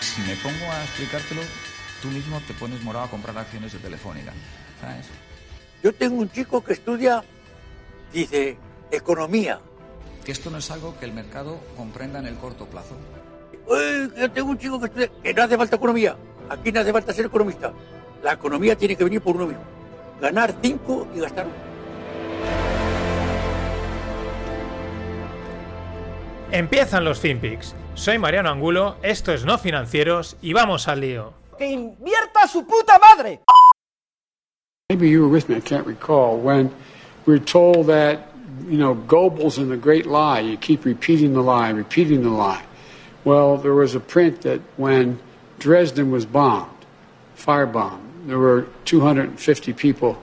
Si me pongo a explicártelo, tú mismo te pones morado a comprar acciones de Telefónica, ¿sabes? Yo tengo un chico que estudia, dice, economía. Que esto no es algo que el mercado comprenda en el corto plazo. Uy, yo tengo un chico que estudia, que no hace falta economía. Aquí no hace falta ser economista. La economía tiene que venir por uno mismo. Ganar cinco y gastar uno. Empiezan los FinPix. Soy Mariano Angulo, esto es No Financieros y vamos al lío. ¡Que invierta su puta madre! Maybe you were with me, I can't recall, when we were told that, you know, Goebbels in The Great Lie, you keep repeating the lie, repeating the lie. Well, there was a print that when Dresden was bombed, firebombed, there were 250 people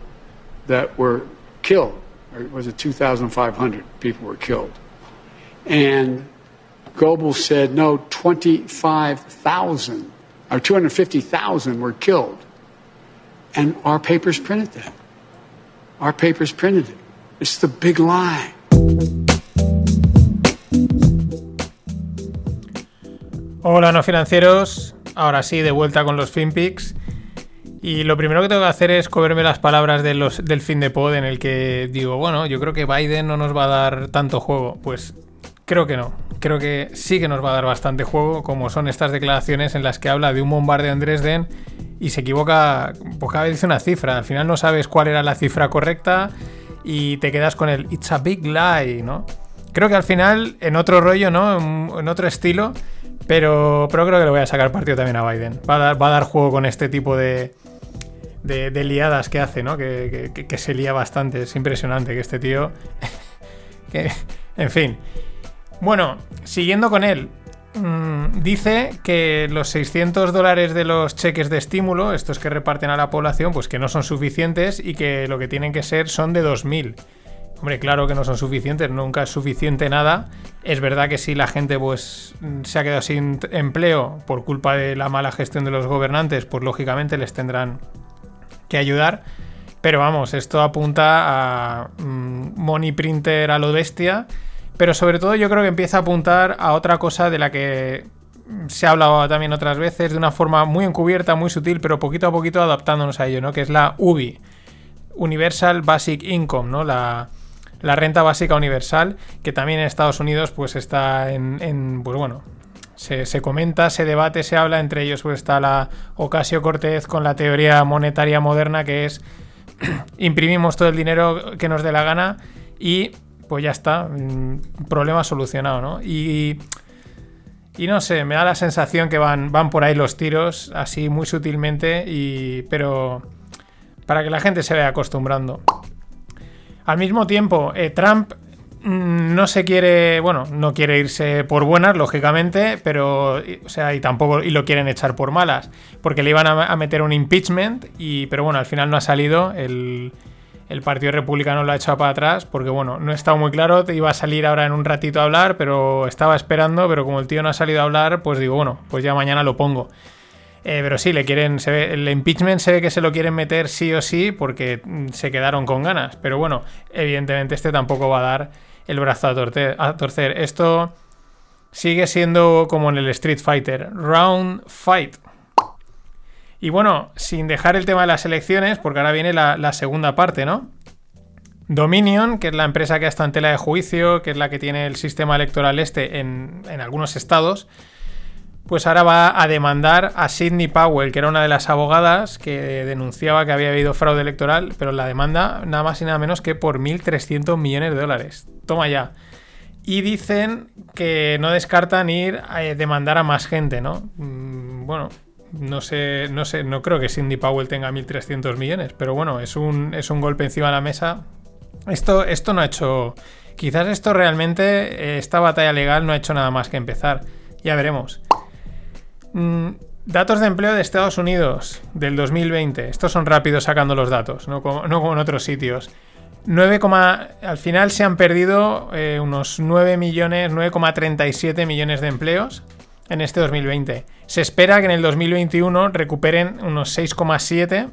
that were killed, or was it 2,500 people were killed? And Goebbels said, no, 25,000 or 250,000 were killed. And our papers printed that. Our papers printed it. It's the big lie. Hola, no financieros. Ahora sí, de vuelta con los FinPix. Y lo primero que tengo que hacer es comerme las palabras de los, del fin de pod en el que digo, bueno, yo creo que Biden no nos va a dar tanto juego. Pues creo que no. Creo que sí que nos va a dar bastante juego, como son estas declaraciones en las que habla de un bombardeo en Dresden y se equivoca, pues cada vez dice una cifra. Al final no sabes cuál era la cifra correcta y te quedas con el It's a big lie, ¿no? Creo que al final, en otro rollo, ¿no? En otro estilo, pero, pero creo que le voy a sacar partido también a Biden. Va a dar, va a dar juego con este tipo de, de, liadas que hace, ¿no? Que, que, que, se lía bastante. Es impresionante que este tío. que, en fin. Bueno, siguiendo con él. Mmm, dice que los 600 dólares de los cheques de estímulo, estos que reparten a la población, pues que no son suficientes y que lo que tienen que ser son de 2.000. Hombre, claro que no son suficientes, nunca es suficiente nada. Es verdad que si la gente pues se ha quedado sin empleo por culpa de la mala gestión de los gobernantes, pues lógicamente les tendrán que ayudar. Pero vamos, esto apunta a mmm, money printer a lo bestia. Pero sobre todo yo creo que empieza a apuntar a otra cosa de la que se ha hablado también otras veces, de una forma muy encubierta, muy sutil, pero poquito a poquito adaptándonos a ello, ¿no? Que es la UBI, Universal Basic Income, ¿no? La, la renta básica universal, que también en Estados Unidos pues está en, en pues bueno, se, se, comenta, se debate, se habla, entre ellos pues está la Ocasio Cortez con la teoría monetaria moderna que es imprimimos todo el dinero que nos dé la gana y pues ya está, problema solucionado, ¿no? Y, y no sé, me da la sensación que van, van por ahí los tiros, así muy sutilmente, y, pero para que la gente se vaya acostumbrando. Al mismo tiempo, eh, Trump no se quiere, bueno, no quiere irse por buenas, lógicamente, pero, o sea, y tampoco, y lo quieren echar por malas, porque le iban a, a meter un impeachment, y, pero bueno, al final no ha salido el el Partido Republicano lo ha echado para atrás porque, bueno, no estaba muy claro, te iba a salir ahora en un ratito a hablar, pero estaba esperando, pero como el tío no ha salido a hablar, pues digo, bueno, pues ya mañana lo pongo. Eh, pero sí, le quieren, se ve, el impeachment se ve que se lo quieren meter sí o sí porque se quedaron con ganas, pero bueno, evidentemente este tampoco va a dar el brazo a. A torcer. Esto sigue siendo como en el Street Fighter, round fight. Y bueno, sin dejar el tema de las elecciones, porque ahora viene la, segunda parte, ¿no? Dominion, que es la empresa que está en tela de juicio, que es la que tiene el sistema electoral este en, en algunos estados, pues ahora va a demandar a Sidney Powell, que era una de las abogadas que denunciaba que había habido fraude electoral, pero la demanda nada más y nada menos que por 1.300 millones de dólares. Toma ya. Y dicen que no descartan ir a demandar a más gente, ¿no? Mm, bueno, no sé, no sé, no creo que Cindy Powell tenga 1.300 millones, pero bueno, es un, es un golpe encima de la mesa. Esto, esto no ha hecho... Quizás esto realmente, esta batalla legal no ha hecho nada más que empezar. Ya veremos. Mm, datos de empleo de Estados Unidos del 2020. Estos son rápidos sacando los datos, no como, no como en otros sitios. 9, al final se han perdido eh, unos 9 millones, 9,37 millones de empleos en este 2020. Se espera que en el 2021 recuperen unos 6,7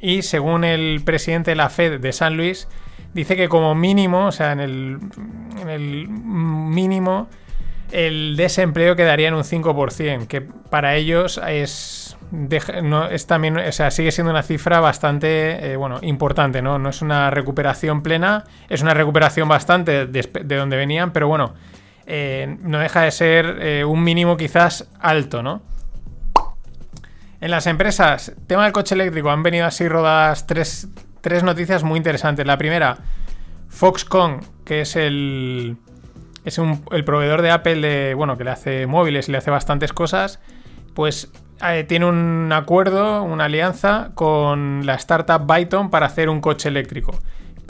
y según el presidente de la Fed de San Luis, dice que como mínimo, o sea, en el, mínimo, el desempleo quedaría en un 5%, que para ellos es, no, también, o sea, sigue siendo una cifra bastante, eh, bueno, importante, ¿no? No es una recuperación plena, es una recuperación bastante de, donde venían, pero bueno, eh, no deja de ser eh, un mínimo quizás alto, ¿no? En las empresas, tema del coche eléctrico, han venido así rodadas tres, tres noticias muy interesantes. La primera, Foxconn, que es el es el proveedor de Apple de, bueno, que le hace móviles y le hace bastantes cosas, pues eh, tiene un acuerdo, una alianza con la startup Byton para hacer un coche eléctrico.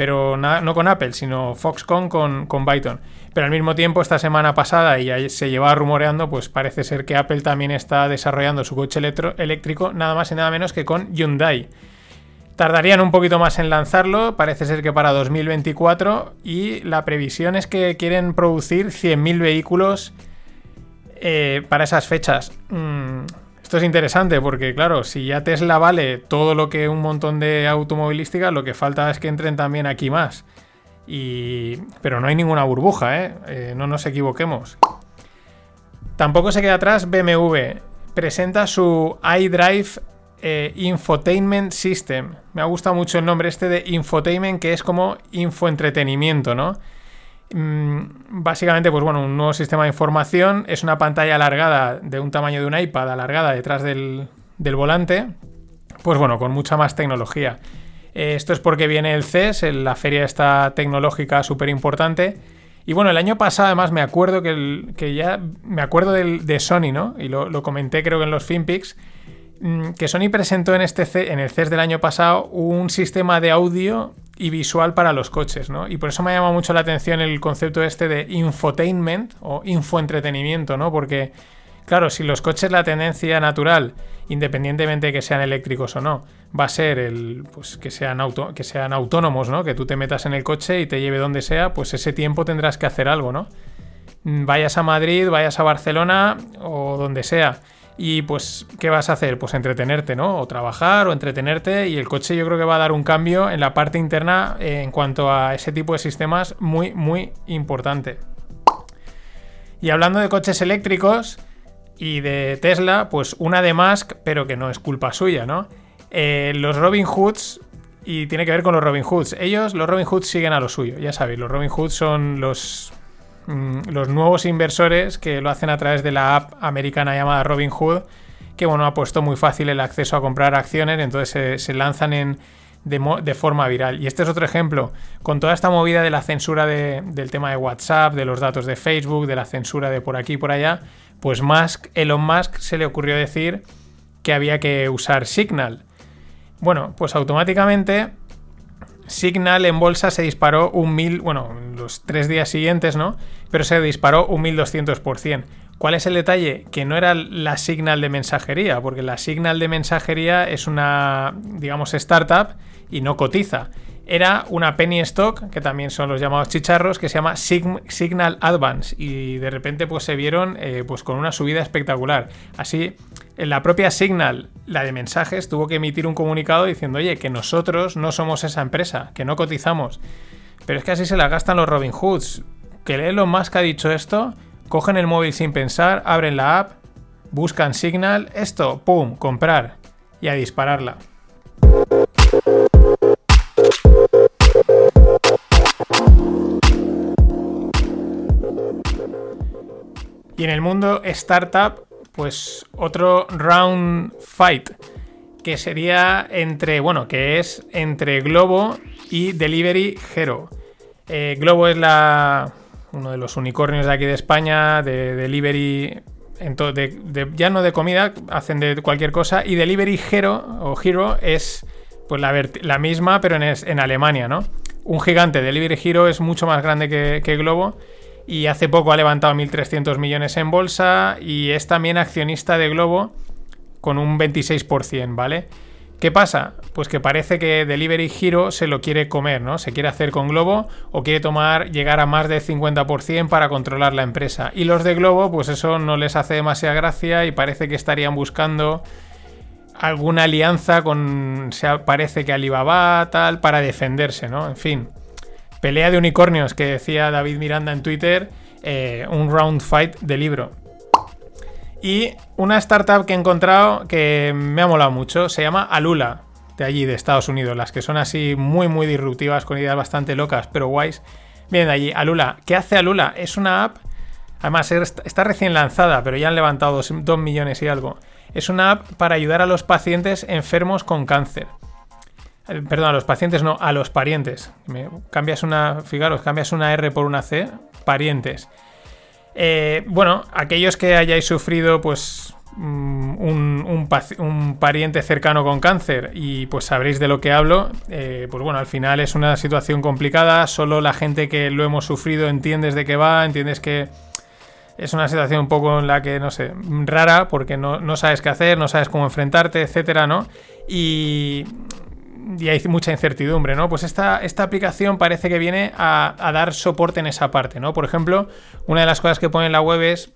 Pero no con Apple, sino Foxconn con, con Byton. Pero al mismo tiempo, esta semana pasada, y se llevaba rumoreando, pues parece ser que Apple también está desarrollando su coche eléctrico, nada más y nada menos que con Hyundai. Tardarían un poquito más en lanzarlo, parece ser que para 2024, y la previsión es que quieren producir 100.000 vehículos eh, para esas fechas. Mm, esto es interesante porque, claro, si ya Tesla vale todo lo que un montón de automovilística, lo que falta es que entren también aquí más. Y... Pero no hay ninguna burbuja, ¿eh? ¿eh? No nos equivoquemos. Tampoco se queda atrás BMW. Presenta su iDrive eh, Infotainment System. Me ha gustado mucho el nombre este de Infotainment, que es como infoentretenimiento, ¿no? Mm, básicamente, pues bueno, un nuevo sistema de información. Es una pantalla alargada de un tamaño de un iPad, alargada detrás del, volante. Pues bueno, con mucha más tecnología. Eh, esto es porque viene el CES, la feria esta tecnológica súper importante. Y bueno, el año pasado además me acuerdo que, ya me acuerdo de Sony, ¿no? Y lo, lo, comenté creo que en los FinPix, que Sony presentó en, este en el CES del año pasado un sistema de audio y visual para los coches, ¿no? Y por eso me ha llamado mucho la atención el concepto este de infotainment o infoentretenimiento, ¿no? Porque, claro, si los coches la tendencia natural, independientemente de que sean eléctricos o no, va a ser el, pues, que, sean auto, que sean autónomos, ¿no? Que tú te metas en el coche y te lleve donde sea, pues ese tiempo tendrás que hacer algo, ¿no? Mm, vayas a Madrid, vayas a Barcelona o donde sea y pues, ¿qué vas a hacer? Pues entretenerte, ¿no? O trabajar o entretenerte. Y el coche yo creo que va a dar un cambio en la parte interna eh, en cuanto a ese tipo de sistemas muy, muy importante. Y hablando de coches eléctricos y de Tesla, pues una de Musk, pero que no es culpa suya, ¿no? Eh, los Robin Hoods, y tiene que ver con los Robin Hoods. Ellos, los Robin Hoods, siguen a lo suyo, ya sabéis, los Robin Hoods son los los nuevos inversores que lo hacen a través de la app americana llamada Robinhood, que bueno, ha puesto muy fácil el acceso a comprar acciones, entonces se, lanzan en, de, forma viral. Y este es otro ejemplo, con toda esta movida de la censura del tema de WhatsApp, de los datos de Facebook, de la censura de por aquí y por allá, pues Musk, Elon Musk se le ocurrió decir que había que usar Signal. Bueno, pues automáticamente Signal en bolsa se disparó un mil, bueno, los tres días siguientes, ¿no? Pero se disparó un 1200%. ¿Cuál es el detalle? Que no era la Signal de mensajería, porque la Signal de mensajería es una, digamos, startup y no cotiza era una penny stock, que también son los llamados chicharros, que se llama Signal Advance. Y de repente pues se vieron eh, pues con una subida espectacular. Así, la propia Signal, la de mensajes, tuvo que emitir un comunicado diciendo, oye, que nosotros no somos esa empresa, que no cotizamos. Pero es que así se la gastan los Robin Hoods. Que Elon Musk ha dicho esto, cogen el móvil sin pensar, abren la app, buscan Signal, esto, ¡pum!, comprar y a dispararla. Y en el mundo startup, pues otro round fight que sería entre, bueno, que es entre Globo y Delivery Hero. Eh, Globo es la, uno de los unicornios de aquí de España, de delivery, ya no de comida, hacen de cualquier cosa. Y Delivery Hero, o Hero, es pues la, misma, pero en, en, Alemania, ¿no? Un gigante, Delivery Hero es mucho más grande que Globo y hace poco ha levantado 1.300 millones en bolsa y es también accionista de Globo con un 26%, ¿vale? ¿Qué pasa? Pues que parece que Delivery Hero se lo quiere comer, ¿no? Se quiere hacer con Globo o quiere tomar, llegar a más del 50% para controlar la empresa. Y los de Globo, pues eso no les hace demasiada gracia y parece que estarían buscando alguna alianza con, se parece que Alibaba, tal, para defenderse, ¿no? En fin pelea de unicornios que decía David Miranda en Twitter eh, un round fight de libro. Y una startup que he encontrado que me ha molado mucho se llama Alula, de allí, de Estados Unidos, las que son así muy, muy disruptivas, con ideas bastante locas, pero guays. Vienen de allí, Alula. ¿Qué hace Alula? Es una app, además está recién lanzada, pero ya han levantado 2 millones y algo. Es una app para ayudar a los pacientes enfermos con cáncer. Eh, perdón, a los pacientes no, a los parientes. cambias una, fijaros, cambias una R por una C, parientes. Eh, bueno, aquellos que hayáis sufrido, pues, mm, un, pariente cercano con cáncer y pues sabréis de lo que hablo, eh, pues bueno, al final es una situación complicada, solo la gente que lo hemos sufrido entiendes de qué va, entiendes que es una situación un poco en la que, no sé, rara, porque no, no sabes qué hacer, no sabes cómo enfrentarte, etcétera, ¿no? Y y hay mucha incertidumbre, ¿no? Pues esta, esta aplicación parece que viene a, dar soporte en esa parte, ¿no? Por ejemplo, una de las cosas que pone en la web es,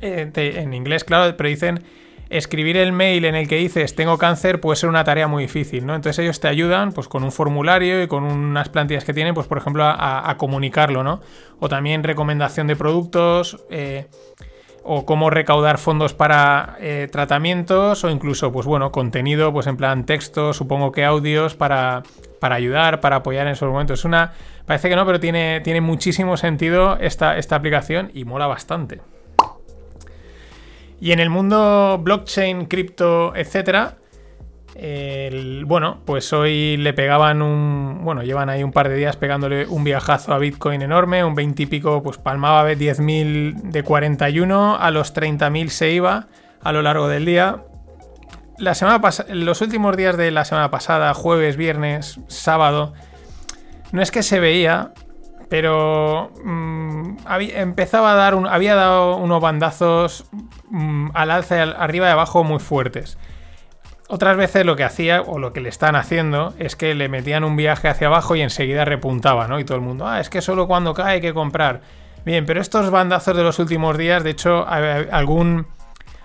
eh, en inglés, claro, pero dicen, escribir el mail en el que dices tengo cáncer puede ser una tarea muy difícil, ¿no? Entonces ellos te ayudan, pues con un formulario y con unas plantillas que tienen, pues por ejemplo, a, comunicarlo, ¿no? O también recomendación de productos, eh, o cómo recaudar fondos para eh, tratamientos o incluso, pues bueno, contenido, pues en plan texto, supongo que audios para, para ayudar, para apoyar en esos momentos. Es una, parece que no, pero tiene, tiene muchísimo sentido esta, esta aplicación y mola bastante. Y en el mundo blockchain, cripto, etcétera, bueno, pues hoy le pegaban un. Bueno, llevan ahí un par de días pegándole un viajazo a Bitcoin enorme, un 20 y pico, pues palmaba 10.000 de 41, a los 30.000 se iba a lo largo del día. La semana los últimos días de la semana pasada, jueves, viernes, sábado, no es que se veía, pero mm, empezaba a dar un, había dado unos bandazos mm, al alza arriba y abajo muy fuertes. Otras veces lo que hacía, o lo que le están haciendo, es que le metían un viaje hacia abajo y enseguida repuntaba, ¿no? Y todo el mundo, ah, es que solo cuando cae hay que comprar. Bien, pero estos bandazos de los últimos días, de hecho, algún,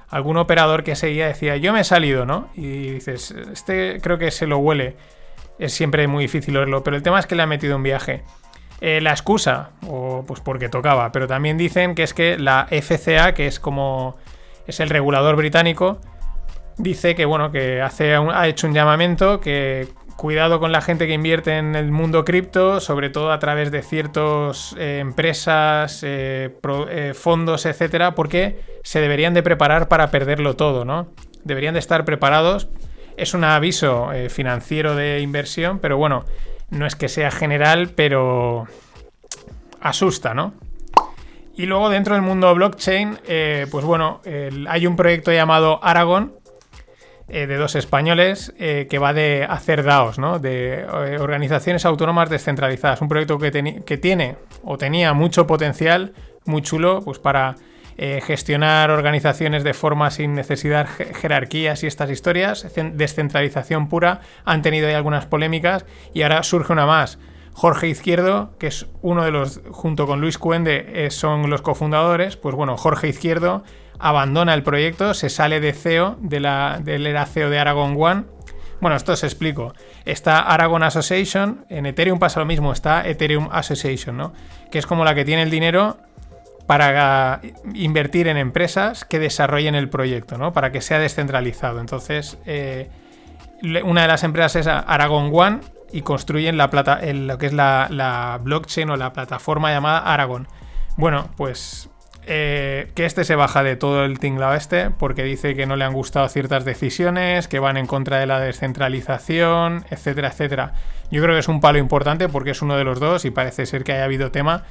algún operador que seguía decía, yo me he salido, ¿no? Y dices, este creo que se lo huele. Es siempre muy difícil verlo, pero el tema es que le ha metido un viaje. Eh, la excusa, o pues porque tocaba, pero también dicen que es que la FCA, que es como es el regulador británico, dice que bueno, que hace ha hecho un llamamiento que cuidado con la gente que invierte en el mundo cripto, sobre todo a través de ciertas eh, empresas, eh, eh, fondos, etcétera, porque se deberían de preparar para perderlo todo, ¿no? Deberían de estar preparados. Es un aviso financiero de inversión, pero bueno, no es que sea general, pero asusta, ¿no? Y luego dentro del mundo blockchain, pues bueno, hay un proyecto llamado Aragon, eh, de dos españoles eh, que va de hacer DAOs, de eh, organizaciones autónomas descentralizadas. Un proyecto que, que, tiene o tenía mucho potencial, muy chulo, pues para gestionar organizaciones de forma sin necesidad jerarquías y estas historias. Descentralización pura. Han tenido ahí algunas polémicas y ahora surge una más. Jorge Izquierdo, que es uno de los, junto con Luis Cuende, son los cofundadores. Pues bueno, Jorge Izquierdo abandona el proyecto, se sale de CEO, de la, del era CEO de Aragon One. Bueno, esto os explico. Está Aragon Association, en Ethereum pasa lo mismo, está Ethereum Association, ¿no? Que es como la que tiene el dinero para invertir en empresas que desarrollen el proyecto, ¿no? Para que sea descentralizado. Entonces, eh, una de las empresas es Aragon One y construyen la plata, lo que es la, la blockchain o la plataforma llamada Aragon. Bueno, pues eh, que este se baja de todo el tinglado este porque dice que no le han gustado ciertas decisiones, que van en contra de la descentralización, etcétera, etcétera. Yo creo que es un palo importante porque es uno de los dos y parece ser que haya habido tema,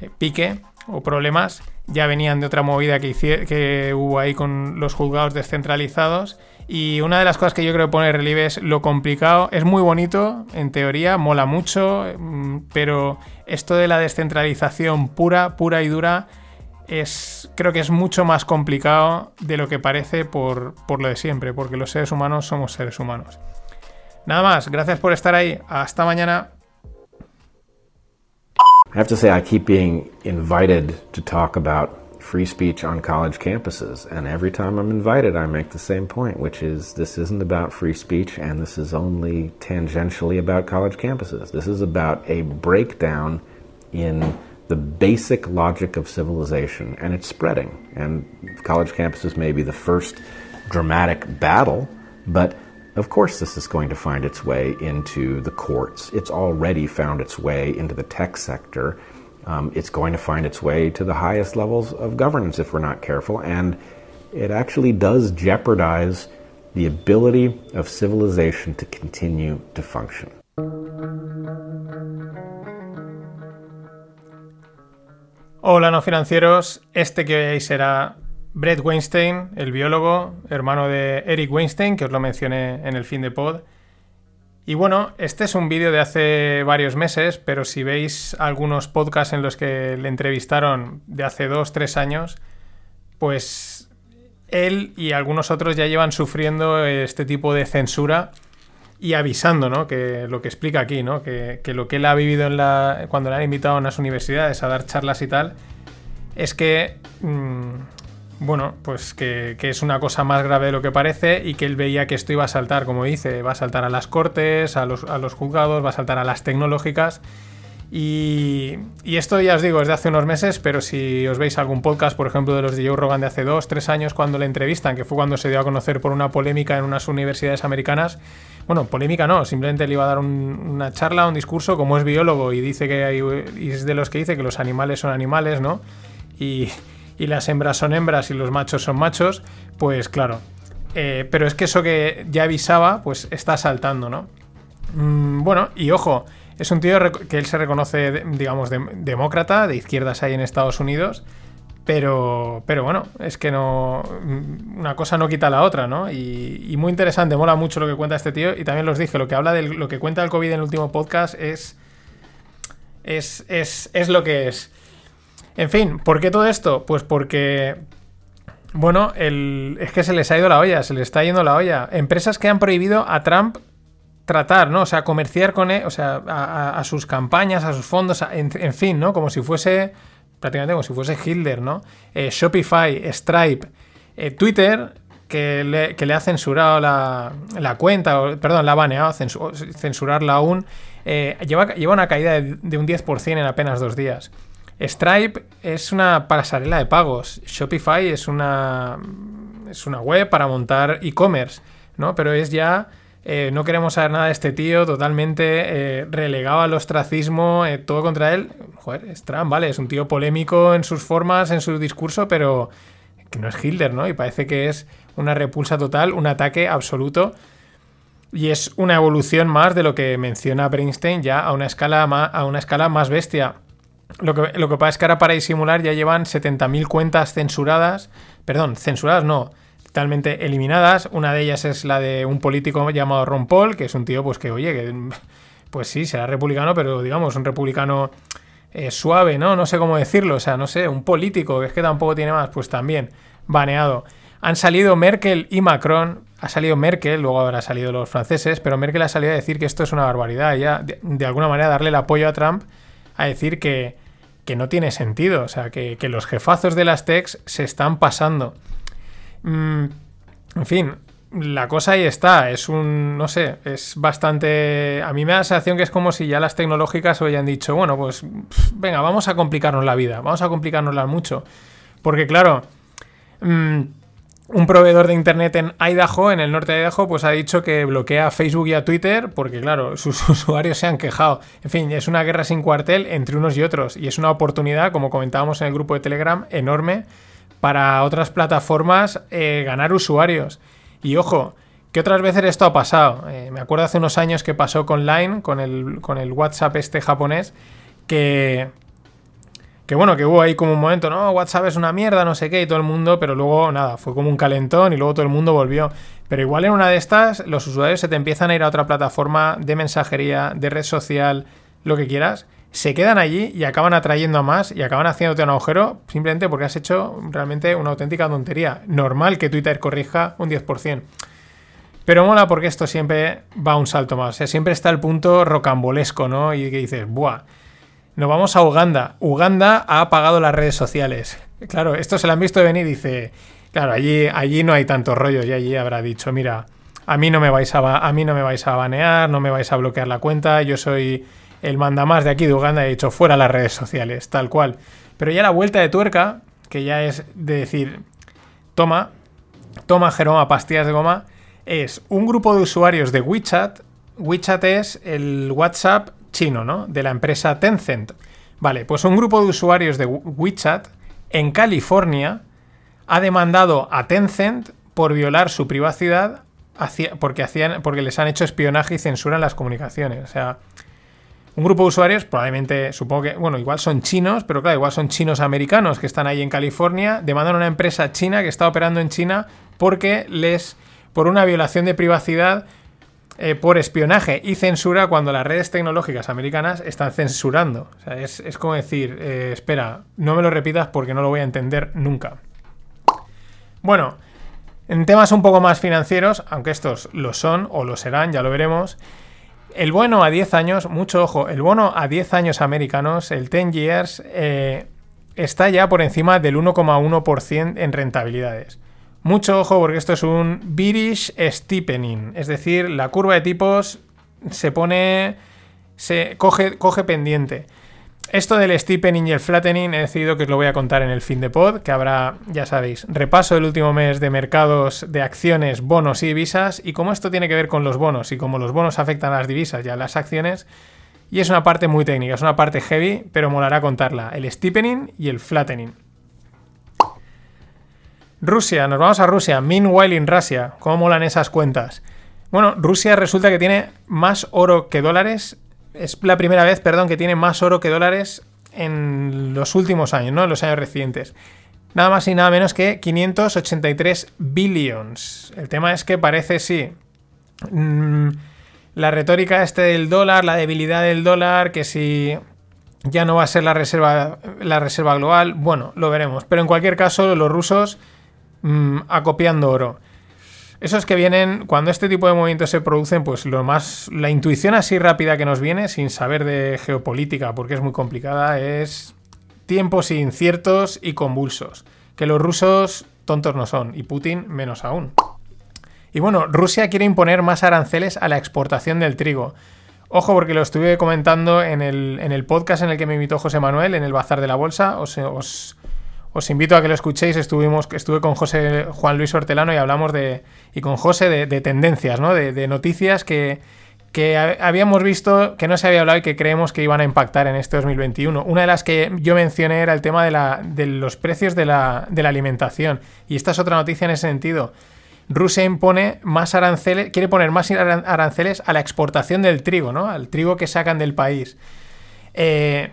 eh, pique o problemas. Ya venían de otra movida que, que hubo ahí con los juzgados descentralizados. Y una de las cosas que yo creo que pone relieve es lo complicado. Es muy bonito, en teoría, mola mucho, mm, pero esto de la descentralización pura, pura y dura es, creo que es mucho más complicado de lo que parece por, por lo de siempre, porque los seres humanos somos seres humanos. Nada más, gracias por estar ahí. Hasta mañana. I have to say, I keep being invited to talk about free speech on college campuses. And every time I'm invited, I make the same point, which is this isn't about free speech and this is only tangentially about college campuses. This is about a breakdown in the basic logic of civilization, and it's spreading. And college campuses may be the first dramatic battle, but of course, this is going to find its way into the courts. It's already found its way into the tech sector. Um, it's going to find its way to the highest levels of governance if we're not careful. And it actually does jeopardize the ability of civilization to continue to function. Hola, no financieros. Este que veis será Brett Weinstein, el biólogo, hermano de Eric Weinstein, que os lo mencioné en el fin de pod. Y bueno, este es un vídeo de hace varios meses, pero si veis algunos podcasts en los que le entrevistaron de hace dos, tres años, pues él y algunos otros ya llevan sufriendo este tipo de censura y avisando, ¿no? Que lo que explica aquí, ¿no? Que, lo que él ha vivido en la, cuando le han invitado a unas universidades a dar charlas y tal, es que mm, bueno, pues que, es una cosa más grave de lo que parece y que él veía que esto iba a saltar, como dice, va a saltar a las cortes, a los, juzgados, va a saltar a las tecnológicas. Y, esto ya os digo, es de hace unos meses, pero si os veis algún podcast, por ejemplo, de los de Joe Rogan de hace dos, tres años, cuando le entrevistan, que fue cuando se dio a conocer por una polémica en unas universidades americanas, bueno, polémica no, simplemente le iba a dar una charla, un discurso, como es biólogo y dice que hay, y es de los que dice que los animales son animales, ¿no? Y, y las hembras son hembras y los machos son machos, pues claro. Eh, pero es que eso que ya avisaba, pues está saltando, ¿no? Mm, bueno, y ojo, es un tío que él se reconoce, digamos, demócrata, de izquierdas ahí en Estados Unidos. Pero, pero bueno, es que no. Mm, una cosa no quita la otra, ¿no? Y, muy interesante, mola mucho lo que cuenta este tío. Y también los dije, lo que habla de lo que cuenta el COVID en el último podcast es. Es, es, es lo que es. En fin, ¿por qué todo esto? Pues porque bueno, es que se les ha ido la olla, se les está yendo la olla. Empresas que han prohibido a Trump tratar, ¿no? O sea, comerciar con él, o sea, a, sus campañas, a sus fondos, en, fin, ¿no? Como si fuese, prácticamente como si fuese Hitler, ¿no? Eh, Shopify, Stripe, eh, Twitter, que le, ha censurado la, cuenta, perdón, la ha baneado, censurarla aún, eh, lleva, lleva, una caída de, de un 10% en apenas dos días. Stripe es una pasarela de pagos. Shopify es una, es una web para montar e-commerce, ¿no? Pero es ya... Eh, no queremos saber nada de este tío, totalmente eh, relegado al ostracismo, eh, todo contra él. Joder, es Trump, ¿vale? Es un tío polémico en sus formas, en su discurso, pero que no es Hitler, ¿no? Y parece que es una repulsa total, un ataque absoluto. Y es una evolución más de lo que menciona Bernstein ya a una escala a una escala más bestia. Lo que, lo que pasa es que ahora para disimular ya llevan 70.000 cuentas censuradas. Perdón, censuradas no, totalmente eliminadas. Una de ellas es la de un político llamado Ron Paul, que es un tío, pues que, oye, que pues sí, será republicano, pero digamos, un republicano eh, suave, ¿no? No sé cómo decirlo, o sea, no sé, un político, que es que tampoco tiene más, pues también, baneado. Han salido Merkel y Macron, ha salido Merkel, luego habrá salido los franceses, pero Merkel ha salido a decir que esto es una barbaridad, ya de alguna manera darle el apoyo a Trump, a decir que, que no tiene sentido. O sea, que, los jefazos de las techs se están pasando. Mm, en fin, la cosa ahí está. Es un, no sé, es bastante... A mí me da la sensación que es como si ya las tecnológicas hayan dicho, bueno, pues venga, vamos a complicarnos la vida, vamos a complicárnosla mucho. Porque claro... Mm, un proveedor de internet en Idaho, en el norte de Idaho, pues ha dicho que bloquea a Facebook y a Twitter porque, claro, sus usuarios se han quejado. En fin, es una guerra sin cuartel entre unos y otros y es una oportunidad, como comentábamos en el grupo de Telegram, enorme para otras plataformas eh, ganar usuarios. Y ojo, que otras veces esto ha pasado. Eh, me acuerdo hace unos años que pasó con Line, con el, con el WhatsApp este japonés, que que bueno, que hubo ahí como un momento, no, WhatsApp es una mierda, no sé qué, y todo el mundo, pero luego nada, fue como un calentón y luego todo el mundo volvió. Pero igual en una de estas, los usuarios se te empiezan a ir a otra plataforma de mensajería, de red social, lo que quieras, se quedan allí y acaban atrayendo a más y acaban haciéndote un agujero simplemente porque has hecho realmente una auténtica tontería. Normal que Twitter corrija un 10%. Pero mola porque esto siempre va un salto más. O sea, siempre está el punto rocambolesco, ¿no? Y que dices, ¡buah! Nos vamos a Uganda. Uganda ha apagado las redes sociales. Claro, esto se lo han visto venir y dice, claro, allí, allí no hay tantos rollos y allí habrá dicho, mira, a mí no me vais a, a mí no me vais a banear, no me vais a bloquear la cuenta, yo soy el mandamás de aquí de Uganda ha dicho fuera las redes sociales, tal cual. Pero ya la vuelta de tuerca, que ya es de decir, toma, toma Jeroma pastillas de goma, es un grupo de usuarios de WeChat. WeChat es el WhatsApp chino, ¿no? De la empresa Tencent. Vale, pues un grupo de usuarios de WeChat en California ha demandado a Tencent por violar su privacidad porque, hacían, porque les han hecho espionaje y censura en las comunicaciones. O sea, un grupo de usuarios, probablemente, supongo que, bueno, igual son chinos, pero claro, igual son chinos americanos que están ahí en California, demandan a una empresa china que está operando en China porque les, por una violación de privacidad, eh, por espionaje y censura cuando las redes tecnológicas americanas están censurando. O sea, es, como decir, eh, espera, no me lo repitas porque no lo voy a entender nunca. Bueno, en temas un poco más financieros, aunque estos lo son o lo serán, ya lo veremos. El bono a 10 años, mucho ojo, el bono a 10 años americanos, el 10 years, eh, está ya por encima del 1,1% en rentabilidades. Mucho ojo porque esto es un bearish steepening, es decir, la curva de tipos se pone, se coge, coge pendiente. Esto del steepening y el flattening he decidido que os lo voy a contar en el fin de pod, que habrá, ya sabéis, repaso del último mes de mercados de acciones, bonos y divisas, y cómo esto tiene que ver con los bonos y cómo los bonos afectan a las divisas y a las acciones. Y es una parte muy técnica, es una parte heavy, pero molará contarla. El steepening y el flattening. Rusia, nos vamos a Rusia. Meanwhile in Russia. ¿Cómo molan esas cuentas? Bueno, Rusia resulta que tiene más oro que dólares. Es la primera vez, perdón, que tiene más oro que dólares en los últimos años, ¿no? En los años recientes. Nada más y nada menos que 583 billions. El tema es que parece, sí. Mm, la retórica este del dólar, la debilidad del dólar, que si ya no va a ser la reserva, la reserva global, bueno, lo veremos. Pero en cualquier caso, los rusos Mm, acopiando oro. Esos que vienen, cuando este tipo de movimientos se producen, pues lo más. La intuición así rápida que nos viene, sin saber de geopolítica, porque es muy complicada, es tiempos inciertos y convulsos. Que los rusos tontos no son, y Putin menos aún. Y bueno, Rusia quiere imponer más aranceles a la exportación del trigo. Ojo, porque lo estuve comentando en el, en el podcast en el que me invitó José Manuel, en el Bazar de la Bolsa. Os, os, os invito a que lo escuchéis. Estuvimos, estuve con José Juan Luis Hortelano y hablamos de. y con José de, tendencias, ¿no? De, noticias que, que habíamos visto que no se había hablado y que creemos que iban a impactar en este 2021. Una de las que yo mencioné era el tema de, la, de los precios de la, de la alimentación. Y esta es otra noticia en ese sentido. Rusia impone más aranceles, quiere poner más aranceles a la exportación del trigo, ¿no? Al trigo que sacan del país. Eh,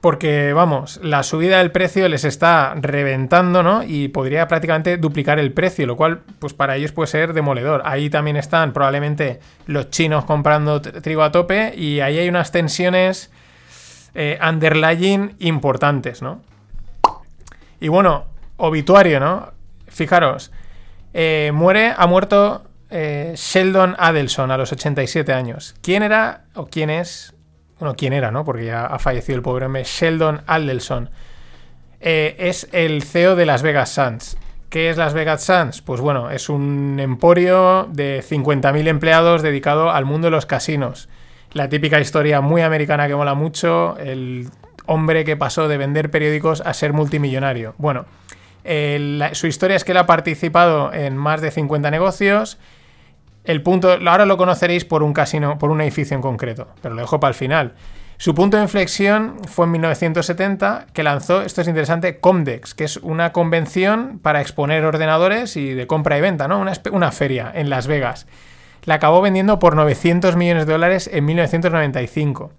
porque, vamos, la subida del precio les está reventando, ¿no? Y podría prácticamente duplicar el precio, lo cual, pues para ellos puede ser demoledor. Ahí también están probablemente los chinos comprando trigo a tope y ahí hay unas tensiones eh, underlying importantes, ¿no? Y bueno, obituario, ¿no? Fijaros, eh, muere, ha muerto eh, Sheldon Adelson a los 87 años. ¿Quién era o quién es bueno, quién era, ¿no? Porque ya ha fallecido el pobre hombre, Sheldon Adelson. Eh, es el CEO de Las Vegas Sands. ¿Qué es Las Vegas Sands? Pues bueno, es un emporio de 50.000 empleados dedicado al mundo de los casinos. La típica historia muy americana que mola mucho, el hombre que pasó de vender periódicos a ser multimillonario. Bueno, su historia es que él ha participado en más de 50 negocios el punto, ahora lo conoceréis por un casino, por un edificio en concreto, pero lo dejo para el final. Su punto de inflexión fue en 1970, que lanzó, esto es interesante, Comdex, que es una convención para exponer ordenadores y de compra y venta, ¿no? Una, una feria en Las Vegas. La acabó vendiendo por 900 millones de dólares en 1995.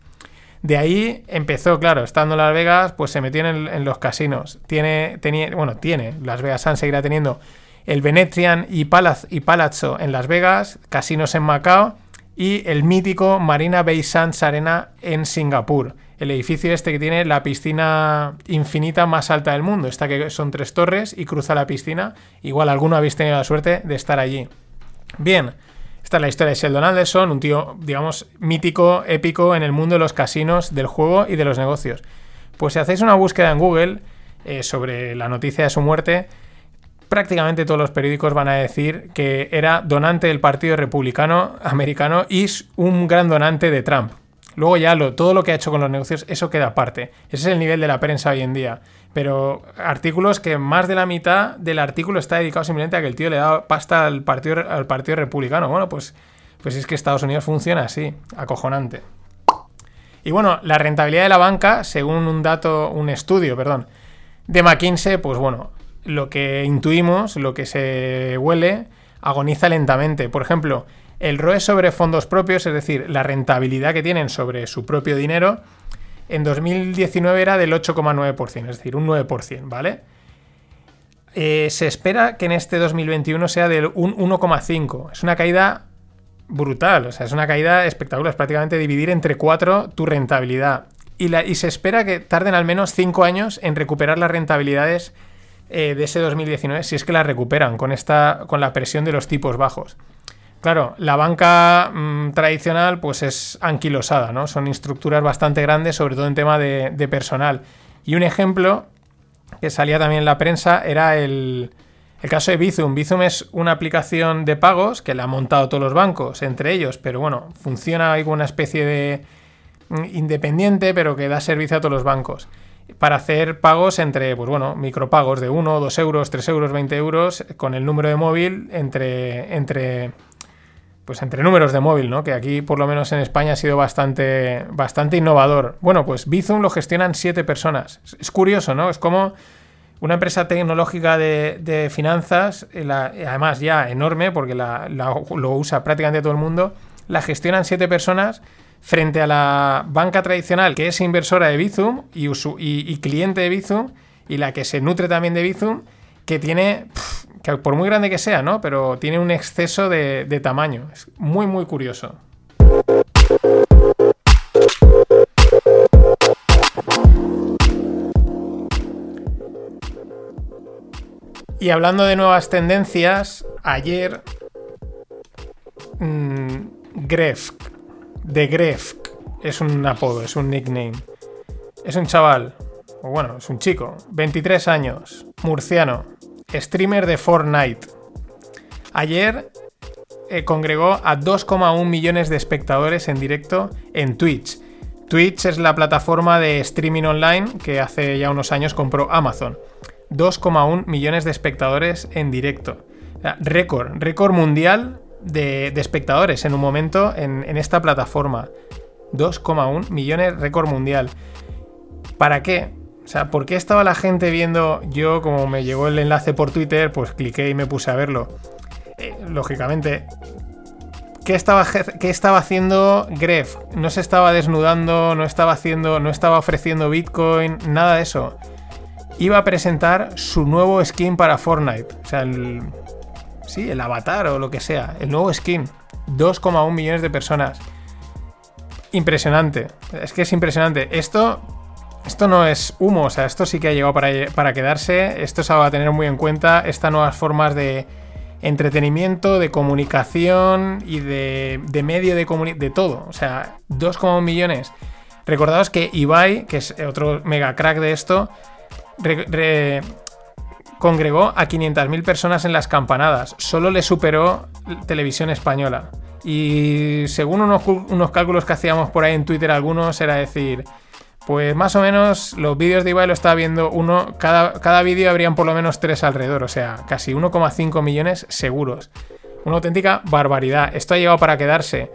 De ahí empezó, claro, estando en Las Vegas, pues se metió en, los casinos. Tiene, tenía, bueno, tiene, Las Vegas Sun seguirá teniendo el Venetian y, Palazzo en Las Vegas, casinos en Macao y el mítico Marina Bay Sands Arena en Singapur. El edificio este que tiene la piscina infinita más alta del mundo. Esta que son tres torres y cruza la piscina. Igual alguno habéis tenido la suerte de estar allí. Bien, esta es la historia de Sheldon Adelson, un tío, digamos, mítico, épico en el mundo de los casinos, del juego y de los negocios. Pues si hacéis una búsqueda en Google eh, sobre la noticia de su muerte, prácticamente todos los periódicos van a decir que era donante del Partido Republicano Americano y un gran donante de Trump. Luego ya lo, todo lo que ha hecho con los negocios, eso queda aparte. Ese es el nivel de la prensa hoy en día. Pero artículos que más de la mitad del artículo está dedicado simplemente a que el tío le da pasta al partido, al partido republicano. Bueno, pues, pues es que Estados Unidos funciona así, acojonante. Y bueno, la rentabilidad de la banca, según un dato, un estudio, perdón, de McKinsey, pues bueno, lo que intuimos, lo que se huele, agoniza lentamente. Por ejemplo, el ROE sobre fondos propios, es decir, la rentabilidad que tienen sobre su propio dinero, en 2019 era del 8,9%, es decir, un 9%, ¿vale? Eh, se espera que en este 2021 sea del un 1,5%. Es una caída brutal, o sea, es una caída espectacular, es prácticamente dividir entre 4 tu rentabilidad. Y, y se espera que tarden al menos 5 años en recuperar las rentabilidades eh, de ese 2019, si es que la recuperan con, esta, con la presión de los tipos bajos. Claro, la banca mm, tradicional pues es anquilosada, ¿no? Son estructuras bastante grandes, sobre todo en tema de, personal. Y un ejemplo que salía también en la prensa era el, el caso de Bizum. Bizum es una aplicación de pagos que la han montado todos los bancos, entre ellos, pero bueno, funciona ahí como una especie de mm, independiente, pero que da servicio a todos los bancos para hacer pagos entre, pues bueno, micropagos de 1, 2 euros, 3 euros, 20 euros, con el número de móvil entre, entre, pues entre números de móvil, ¿no? Que aquí, por lo menos en España, ha sido bastante, bastante innovador. Bueno, pues Bizum lo gestionan 7 personas. Es curioso, ¿no? Es como una empresa tecnológica de, finanzas, la, además ya enorme, porque lo usa prácticamente todo el mundo, la gestionan 7 personas frente a la banca tradicional que es inversora de Bizum y, cliente de Bizum y la que se nutre también de Bizum, que tiene, que por muy grande que sea, ¿no? Pero tiene un exceso de, tamaño. Es muy, muy curioso. Y hablando de nuevas tendencias, ayer mmm, de Gref es un apodo, es un nickname. Es un chaval, o bueno, es un chico, 23 años, murciano, streamer de Fortnite. Ayer eh, congregó a 2,1 millones de espectadores en directo en Twitch. Twitch es la plataforma de streaming online que hace ya unos años compró Amazon. 2,1 millones de espectadores en directo. Récord, récord mundial de, espectadores en un momento en, en esta plataforma. 2,1 millones, récord mundial. ¿Para qué? O sea, ¿por qué estaba la gente viendo? Yo, como me llegó el enlace por Twitter, pues cliqué y me puse a verlo. Eh, lógicamente, ¿qué estaba, ¿qué estaba haciendo Gref? No se estaba desnudando, no estaba haciendo, no estaba ofreciendo Bitcoin, nada de eso. Iba a presentar su nuevo skin para Fortnite. O sea, el, sí, el avatar o lo que sea, el nuevo skin. 2,1 millones de personas. Impresionante. Es que es impresionante. Esto, esto no es humo, o sea, esto sí que ha llegado para, para quedarse. Esto se va a tener muy en cuenta. Estas nuevas formas de entretenimiento, de comunicación y de, de medio de comunicación, de todo. O sea, 2,1 millones. Recordaos que Ibai, que es otro mega crack de esto, re, congregó a 500.000 personas en las campanadas. Solo le superó Televisión Española. Y según unos, unos, cálculos que hacíamos por ahí en Twitter, algunos era decir, pues más o menos los vídeos de Ibai lo estaba viendo uno, cada, cada vídeo habrían por lo menos tres alrededor, o sea, casi 1,5 millones seguros. Una auténtica barbaridad. Esto ha llegado para quedarse.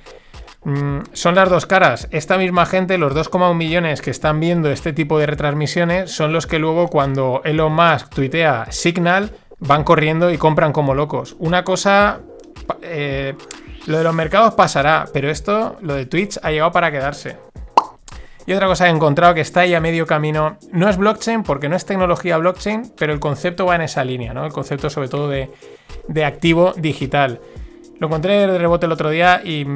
Mm, son las dos caras. Esta misma gente, los 2,1 millones que están viendo este tipo de retransmisiones, son los que luego cuando Elon Musk tuitea Signal, van corriendo y compran como locos. Una cosa... Eh, lo de los mercados pasará, pero esto, lo de Twitch, ha llegado para quedarse. Y otra cosa que he encontrado que está ahí a medio camino, no es blockchain porque no es tecnología blockchain, pero el concepto va en esa línea, ¿no? El concepto sobre todo de, de activo digital. Lo encontré de rebote el otro día y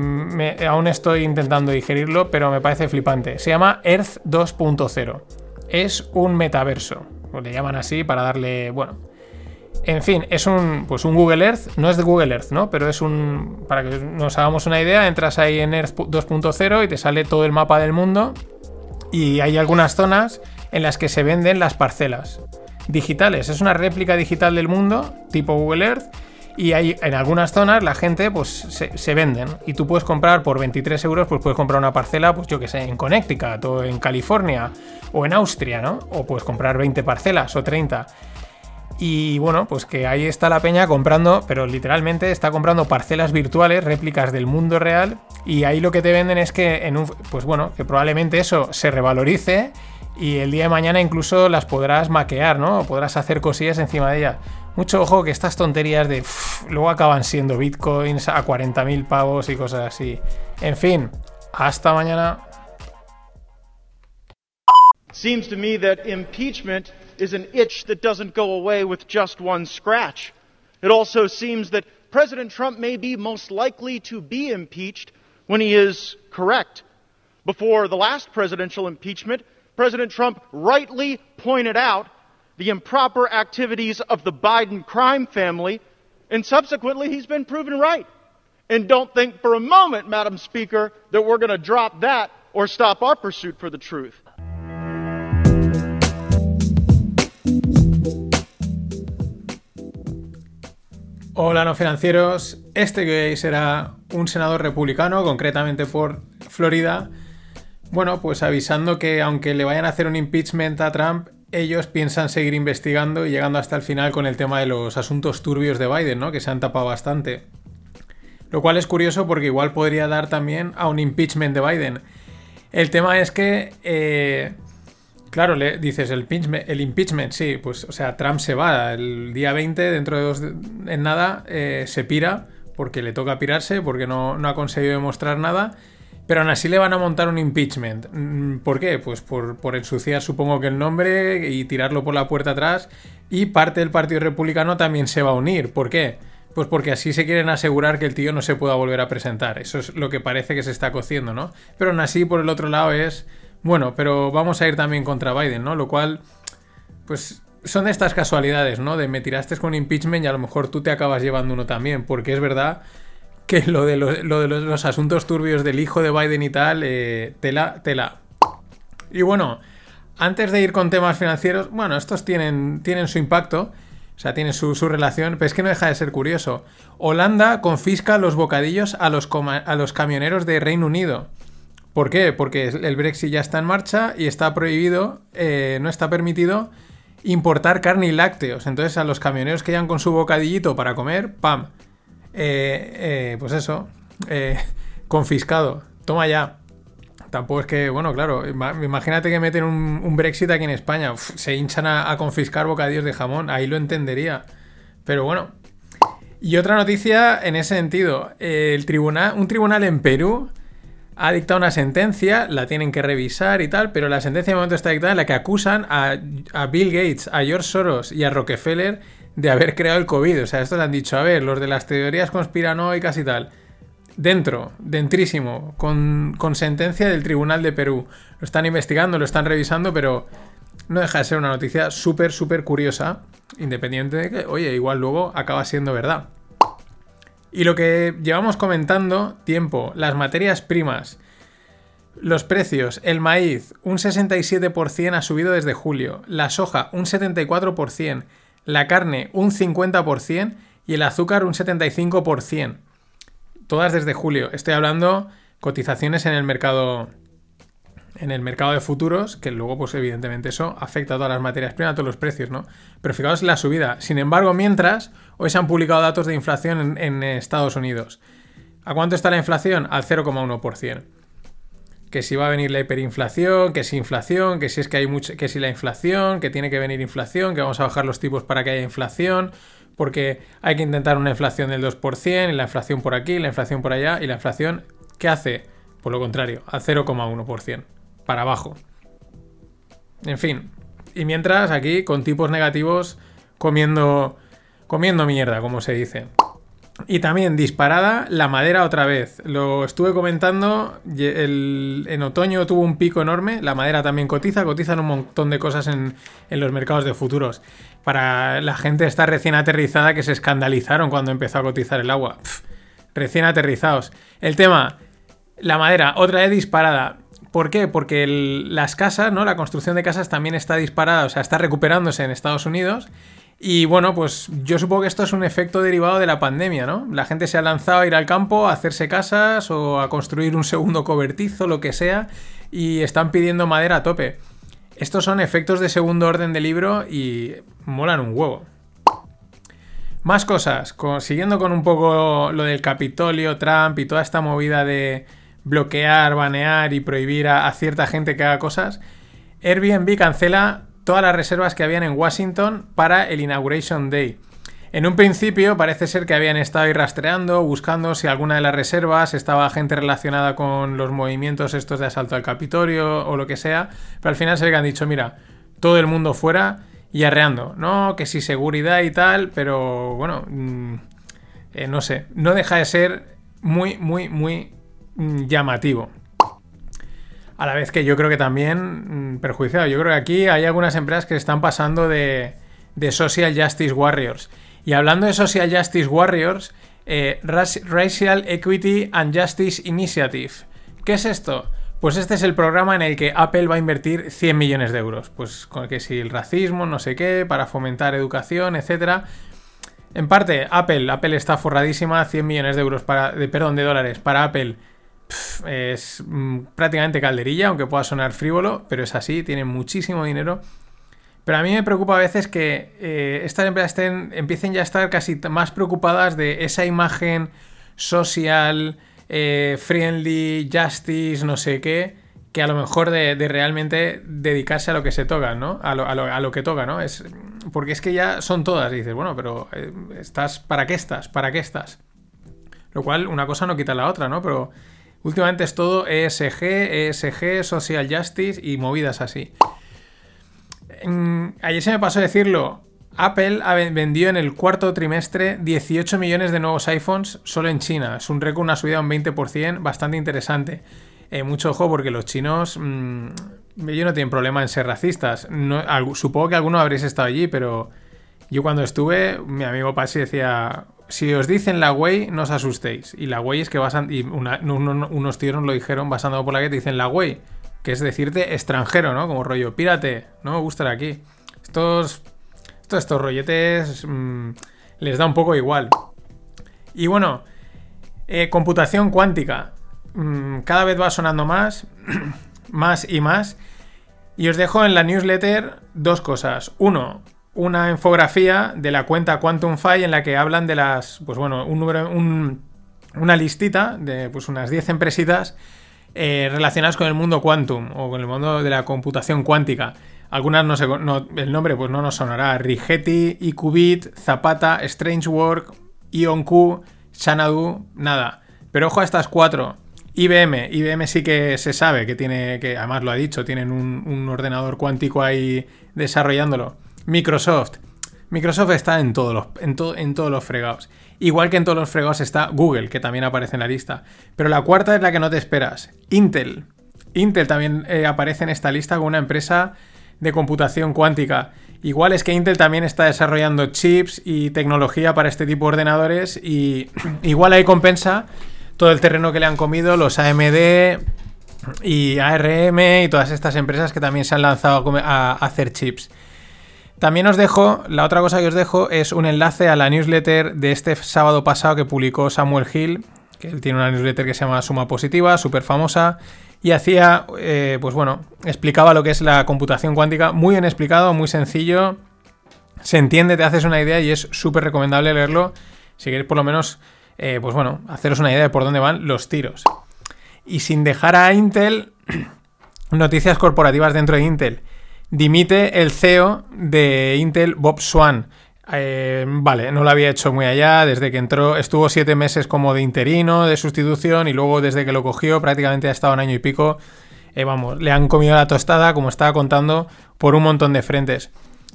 aún estoy intentando digerirlo, pero me parece flipante. Se llama Earth 2.0. Es un metaverso. Le llaman así para darle. Bueno. En fin, es un, pues un Google Earth. No es de Google Earth, ¿no? Pero es un. Para que nos hagamos una idea, entras ahí en Earth 2.0 y te sale todo el mapa del mundo. Y hay algunas zonas en las que se venden las parcelas digitales. Es una réplica digital del mundo, tipo Google Earth Y hay, en algunas zonas la gente pues se, venden y tú puedes comprar por 23 euros, pues puedes comprar una parcela, pues yo que sé, en Connecticut o en California o en Austria, ¿no? O puedes comprar 20 parcelas o 30. Y bueno, pues que ahí está la peña comprando, pero literalmente está comprando parcelas virtuales, réplicas del mundo real, y ahí lo que te venden es que en un, pues bueno, que probablemente eso se revalorice y el día de mañana incluso las podrás maquear, ¿no? O podrás hacer cosillas encima de ellas. Mucho ojo que estas tonterías de uff, luego acaban siendo bitcoins a 40.000 pavos y cosas así. En fin, hasta mañana. Seems to me that impeachment is an itch that doesn't go away with just one scratch. It also seems that President Trump may be most likely to be impeached when he is correct. Before the last presidential impeachment, President Trump rightly pointed out the improper activities of the Biden crime family, and subsequently he's been proven right. And don't think for a moment, Madam Speaker, that we're going to drop that or stop our pursuit for the truth. Hola no financieros, este que hoy será un senador republicano, concretamente por Florida. Bueno, pues avisando que aunque le vayan a hacer un impeachment a Trump, ellos piensan seguir investigando y llegando hasta el final con el tema de los asuntos turbios de Biden, ¿no? Que se han tapado bastante. Lo cual es curioso porque igual podría dar también a un impeachment de Biden. El tema es que, eh, claro, le dices el impeachment, sí, pues, o sea, Trump se va el día 20, dentro de dos, en nada, eh, se pira porque le toca pirarse, porque no, no ha conseguido demostrar nada. Pero aún así le van a montar un impeachment. Mm, ¿Por qué? Pues por, por, ensuciar supongo que el nombre y tirarlo por la puerta atrás. Y parte del Partido Republicano también se va a unir. ¿Por qué? Pues porque así se quieren asegurar que el tío no se pueda volver a presentar. Eso es lo que parece que se está cociendo, ¿no? Pero aún así, por el otro lado, es. Bueno, pero vamos a ir también contra Biden, ¿no? Lo cual. Pues son estas casualidades, ¿no? De me tiraste con impeachment y a lo mejor tú te acabas llevando uno también. Porque es verdad que lo de los, lo de los, asuntos turbios del hijo de Biden y tal, eh, tela, tela. Y bueno, antes de ir con temas financieros, bueno, estos tienen, su impacto, o sea, tienen su, su, relación, pero es que no deja de ser curioso. Holanda confisca los bocadillos a los, a los camioneros de Reino Unido. ¿Por qué? Porque el Brexit ya está en marcha y está prohibido, eh, no está permitido importar carne y lácteos. Entonces a los camioneros que llegan con su bocadillito para comer, ¡pam! Eh, eh, pues eso, eh, confiscado. Toma ya. Tampoco es que, bueno, claro, imagínate que meten un, Brexit aquí en España, se hinchan a, confiscar bocadillos de jamón, ahí lo entendería. Pero bueno. Y otra noticia en ese sentido, un tribunal en Perú ha dictado una sentencia, la tienen que revisar y tal, pero la sentencia de momento está dictada en la que acusan a Bill Gates, a George Soros y a Rockefeller de haber creado el COVID. O sea, esto le han dicho, a ver, los de las teorías conspiranoicas y tal. Dentro, dentrísimo, con, con, sentencia del Tribunal de Perú. Lo están investigando, lo están revisando, pero no deja de ser una noticia súper, súper curiosa, independiente de que, oye, igual luego acaba siendo verdad. Y lo que llevamos comentando tiempo, las materias primas, los precios, el maíz, un 67% ha subido desde julio, la soja, un 74%, la carne un 50% y el azúcar un 75%. Todas desde julio. Estoy hablando cotizaciones en el mercado en el mercado de futuros, que luego pues evidentemente eso afecta a todas las materias primas, a todos los precios, ¿no? Pero fijaos la subida. Sin embargo, mientras, hoy se han publicado datos de inflación en, en Estados Unidos. ¿A cuánto está la inflación? Al 0,1% que si va a venir la hiperinflación, que si inflación, que si es que hay mucho, que si la inflación, que tiene que venir inflación, que vamos a bajar los tipos para que haya inflación, porque hay que intentar una inflación del 2%, y la inflación por aquí, la inflación por allá, y la inflación, ¿qué hace? Por lo contrario, a 0,1%, para abajo. En fin, y mientras aquí con tipos negativos comiendo, comiendo mierda, como se dice. Y también disparada la madera otra vez. Lo estuve comentando, en otoño tuvo un pico enorme, la madera también cotiza, cotizan un montón de cosas en, los mercados de futuros. Para la gente está recién aterrizada que se escandalizaron cuando empezó a cotizar el agua. Recién aterrizados. El tema, la madera, otra vez disparada. ¿Por qué? Porque las casas, ¿no? La construcción de casas también está disparada, o sea, está recuperándose en Estados Unidos Y bueno, pues yo supongo que esto es un efecto derivado de la pandemia, ¿no? La gente se ha lanzado a ir al campo, a hacerse casas o a construir un segundo cobertizo, lo que sea, y están pidiendo madera a tope. Estos son efectos de segundo orden de libro y molan un huevo. Más cosas, siguiendo con un poco lo del Capitolio, Trump y toda esta movida de bloquear, banear y prohibir a, cierta gente que haga cosas, Airbnb cancela todas las reservas que habían en Washington para el Inauguration Day. En un principio parece ser que habían estado ahí rastreando, buscando si alguna de las reservas estaba gente relacionada con los movimientos estos de asalto al Capitolio o lo que sea, pero al final se le han dicho, mira, todo el mundo fuera y arreando, ¿no? Que si seguridad y tal, pero bueno, mm, eh, no sé, no deja de ser muy, muy, muy mm, llamativo. A la vez que yo creo que también mm, perjudiciado. Yo creo que aquí hay algunas empresas que están pasando de, Social Justice Warriors. Y hablando de Social Justice Warriors, eh, Racial Equity and Justice Initiative. ¿Qué es esto? Pues este es el programa en el que Apple va a invertir 100 millones de euros. Pues con que si el racismo, no sé qué, para fomentar educación, etcétera. En parte, Apple, Apple está forradísima, 100 millones de euros para, de, perdón, de dólares para Apple es mm, prácticamente calderilla, aunque pueda sonar frívolo, pero es así, tiene muchísimo dinero. Pero a mí me preocupa a veces que eh, estas empresas estén, empiecen ya a estar casi más preocupadas de esa imagen social, eh, friendly, justice, no sé qué, que a lo mejor de, realmente dedicarse a lo que se toca, ¿no? A lo, que toca, ¿no? Es, porque es que ya son todas, dices, bueno, pero eh, estás, ¿para qué estás? ¿Para qué estás? Lo cual, una cosa no quita la otra, ¿no? Pero Últimamente es todo ESG, ESG, Social Justice y movidas así. ayer se me pasó decirlo. Apple vendió en el cuarto trimestre 18 millones de nuevos iPhones solo en China. Es un récord, una subida de un 20%, bastante interesante. Eh, mucho ojo porque los chinos mmm, ellos no tienen problema en ser racistas. supongo que alguno habréis estado allí, pero yo cuando estuve, mi amigo Pasi decía, si os dicen la Way, no os asustéis. Y la Way es que vas y unos tíos lo dijeron basando por la que te dicen la Way, que es decirte extranjero, ¿no? Como rollo, pírate, no me gusta aquí. Estos, estos, estos rolletes mm, les da un poco igual. Y bueno, eh, computación cuántica. Mm, cada vez va sonando más, más y más. Y os dejo en la newsletter dos cosas. Uno, una infografía de la cuenta QuantumFi en la que hablan de las, pues bueno, un número, una listita de pues unas 10 empresitas eh, relacionadas con el mundo quantum o con el mundo de la computación cuántica. Algunas no sé, el nombre pues no nos sonará. Rigetti, IQBit, Zapata, StrangeWork, IonQ, Xanadu, nada. Pero ojo a estas cuatro. IBM, IBM sí que se sabe que tiene, que además lo ha dicho, tienen un, un ordenador cuántico ahí desarrollándolo. Microsoft. Microsoft está en todos los, en, en todos los fregados. Igual que en todos los fregados está Google, que también aparece en la lista. Pero la cuarta es la que no te esperas. Intel. Intel también eh, aparece en esta lista como una empresa de computación cuántica. Igual es que Intel también está desarrollando chips y tecnología para este tipo de ordenadores y igual ahí compensa todo el terreno que le han comido los AMD y ARM y todas estas empresas que también se han lanzado a hacer chips. También os dejo, la otra cosa que os dejo es un enlace a la newsletter de este sábado pasado que publicó Samuel Hill, que él tiene una newsletter que se llama Suma Positiva, súper famosa, y hacía, eh, pues bueno, explicaba lo que es la computación cuántica, muy bien explicado, muy sencillo, se entiende, te haces una idea y es súper recomendable leerlo, si queréis por lo menos, eh, pues bueno, haceros una idea de por dónde van los tiros. Y sin dejar a Intel, noticias corporativas dentro de Intel. Dimite el CEO de Intel, Bob Swan. Eh, vale, no lo había hecho muy allá, desde que entró, estuvo siete meses como de interino, de sustitución, y luego desde que lo cogió prácticamente ha estado un año y pico. Eh, vamos, le han comido la tostada, como estaba contando, por un montón de frentes.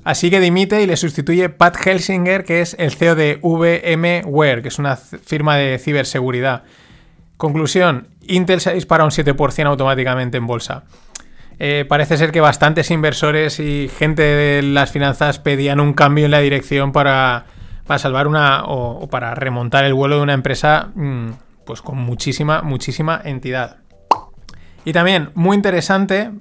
Así que dimite y le sustituye Pat Helsinger, que es el CEO de VMware, que es una firma de ciberseguridad. Conclusión, Intel se ha disparado un 7% automáticamente en bolsa. Eh, parece ser que bastantes inversores y gente de las finanzas pedían un cambio en la dirección para, salvar una o, para remontar el vuelo de una empresa mm, pues con muchísima, muchísima entidad. Y también, muy interesante,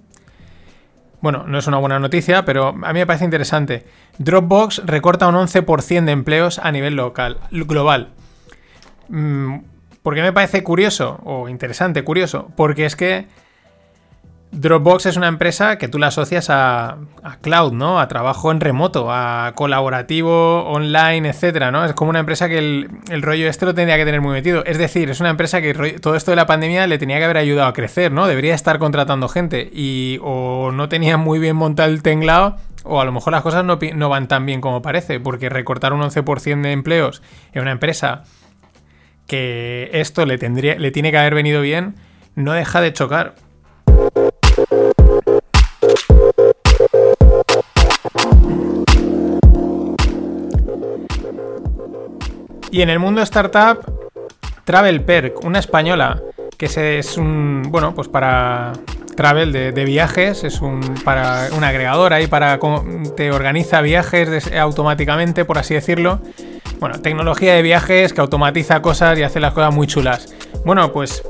Bueno, no es una buena noticia, pero a mí me parece interesante. Dropbox recorta un 11% de empleos a nivel local, global. Mm, ¿Por qué me parece curioso o interesante, curioso? Porque es que Dropbox es una empresa que tú la asocias a, cloud, ¿no? A trabajo en remoto, a colaborativo, online, etcétera, ¿no? Es como una empresa que el, rollo este lo tendría que tener muy metido. Es decir, es una empresa que todo esto de la pandemia le tenía que haber ayudado a crecer, ¿no? Debería estar contratando gente y o no tenía muy bien montado el tenglado o a lo mejor las cosas no, no van tan bien como parece, porque recortar un 11% de empleos en una empresa que esto le, tendría, le tiene que haber venido bien, no deja de chocar. Y en el mundo startup, Travel Perk, una española, que es un, bueno, pues para travel de, viajes, es un, para un agregador ahí para te organiza viajes automáticamente, por así decirlo. Bueno, tecnología de viajes que automatiza cosas y hace las cosas muy chulas. Bueno, pues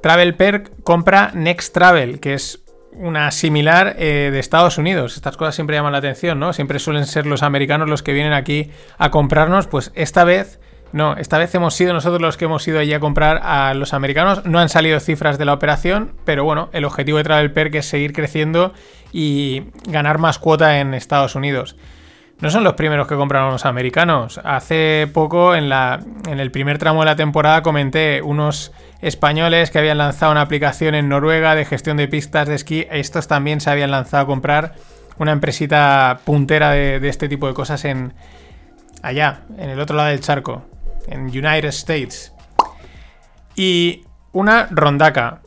Travel Perk compra Next Travel, que es una similar eh, de Estados Unidos. Estas cosas siempre llaman la atención, ¿no? Siempre suelen ser los americanos los que vienen aquí a comprarnos. Pues esta vez, no, esta vez hemos sido nosotros los que hemos ido allí a comprar a los americanos. No han salido cifras de la operación, pero bueno, el objetivo de Travel Perk es seguir creciendo y ganar más cuota en Estados Unidos. No son los primeros que compraron los americanos. Hace poco, en, la, en el primer tramo de la temporada, comenté unos españoles que habían lanzado una aplicación en Noruega de gestión de pistas de esquí. Estos también se habían lanzado a comprar una empresita puntera de, este tipo de cosas en allá, en el otro lado del charco, en United States. Y una rondaca.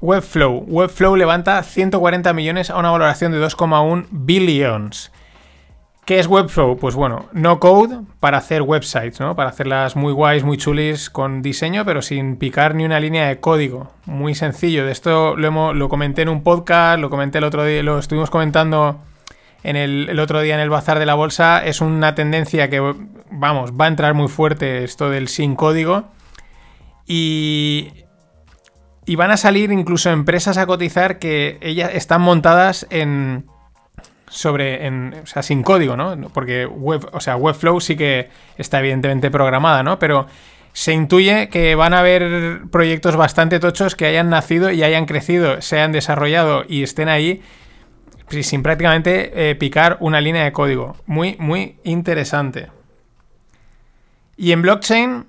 Webflow. Webflow levanta 140 millones a una valoración de 2,1 billions. ¿Qué es Webflow? Pues bueno, no code para hacer websites, ¿no? Para hacerlas muy guays, muy chulis con diseño, pero sin picar ni una línea de código. Muy sencillo. De esto lo, lo comenté en un podcast, lo comenté el otro día, lo estuvimos comentando en el, otro día en el bazar de la bolsa. Es una tendencia que, vamos, va a entrar muy fuerte esto del sin código. Y, y van a salir incluso empresas a cotizar que ellas están montadas en sobre, en, o sea, sin código, ¿no? Porque web, o sea, Webflow sí que está evidentemente programada, ¿no? Pero se intuye que van a haber proyectos bastante tochos que hayan nacido y hayan crecido, se hayan desarrollado y estén ahí sin prácticamente eh, picar una línea de código. Muy, muy interesante. Y en blockchain...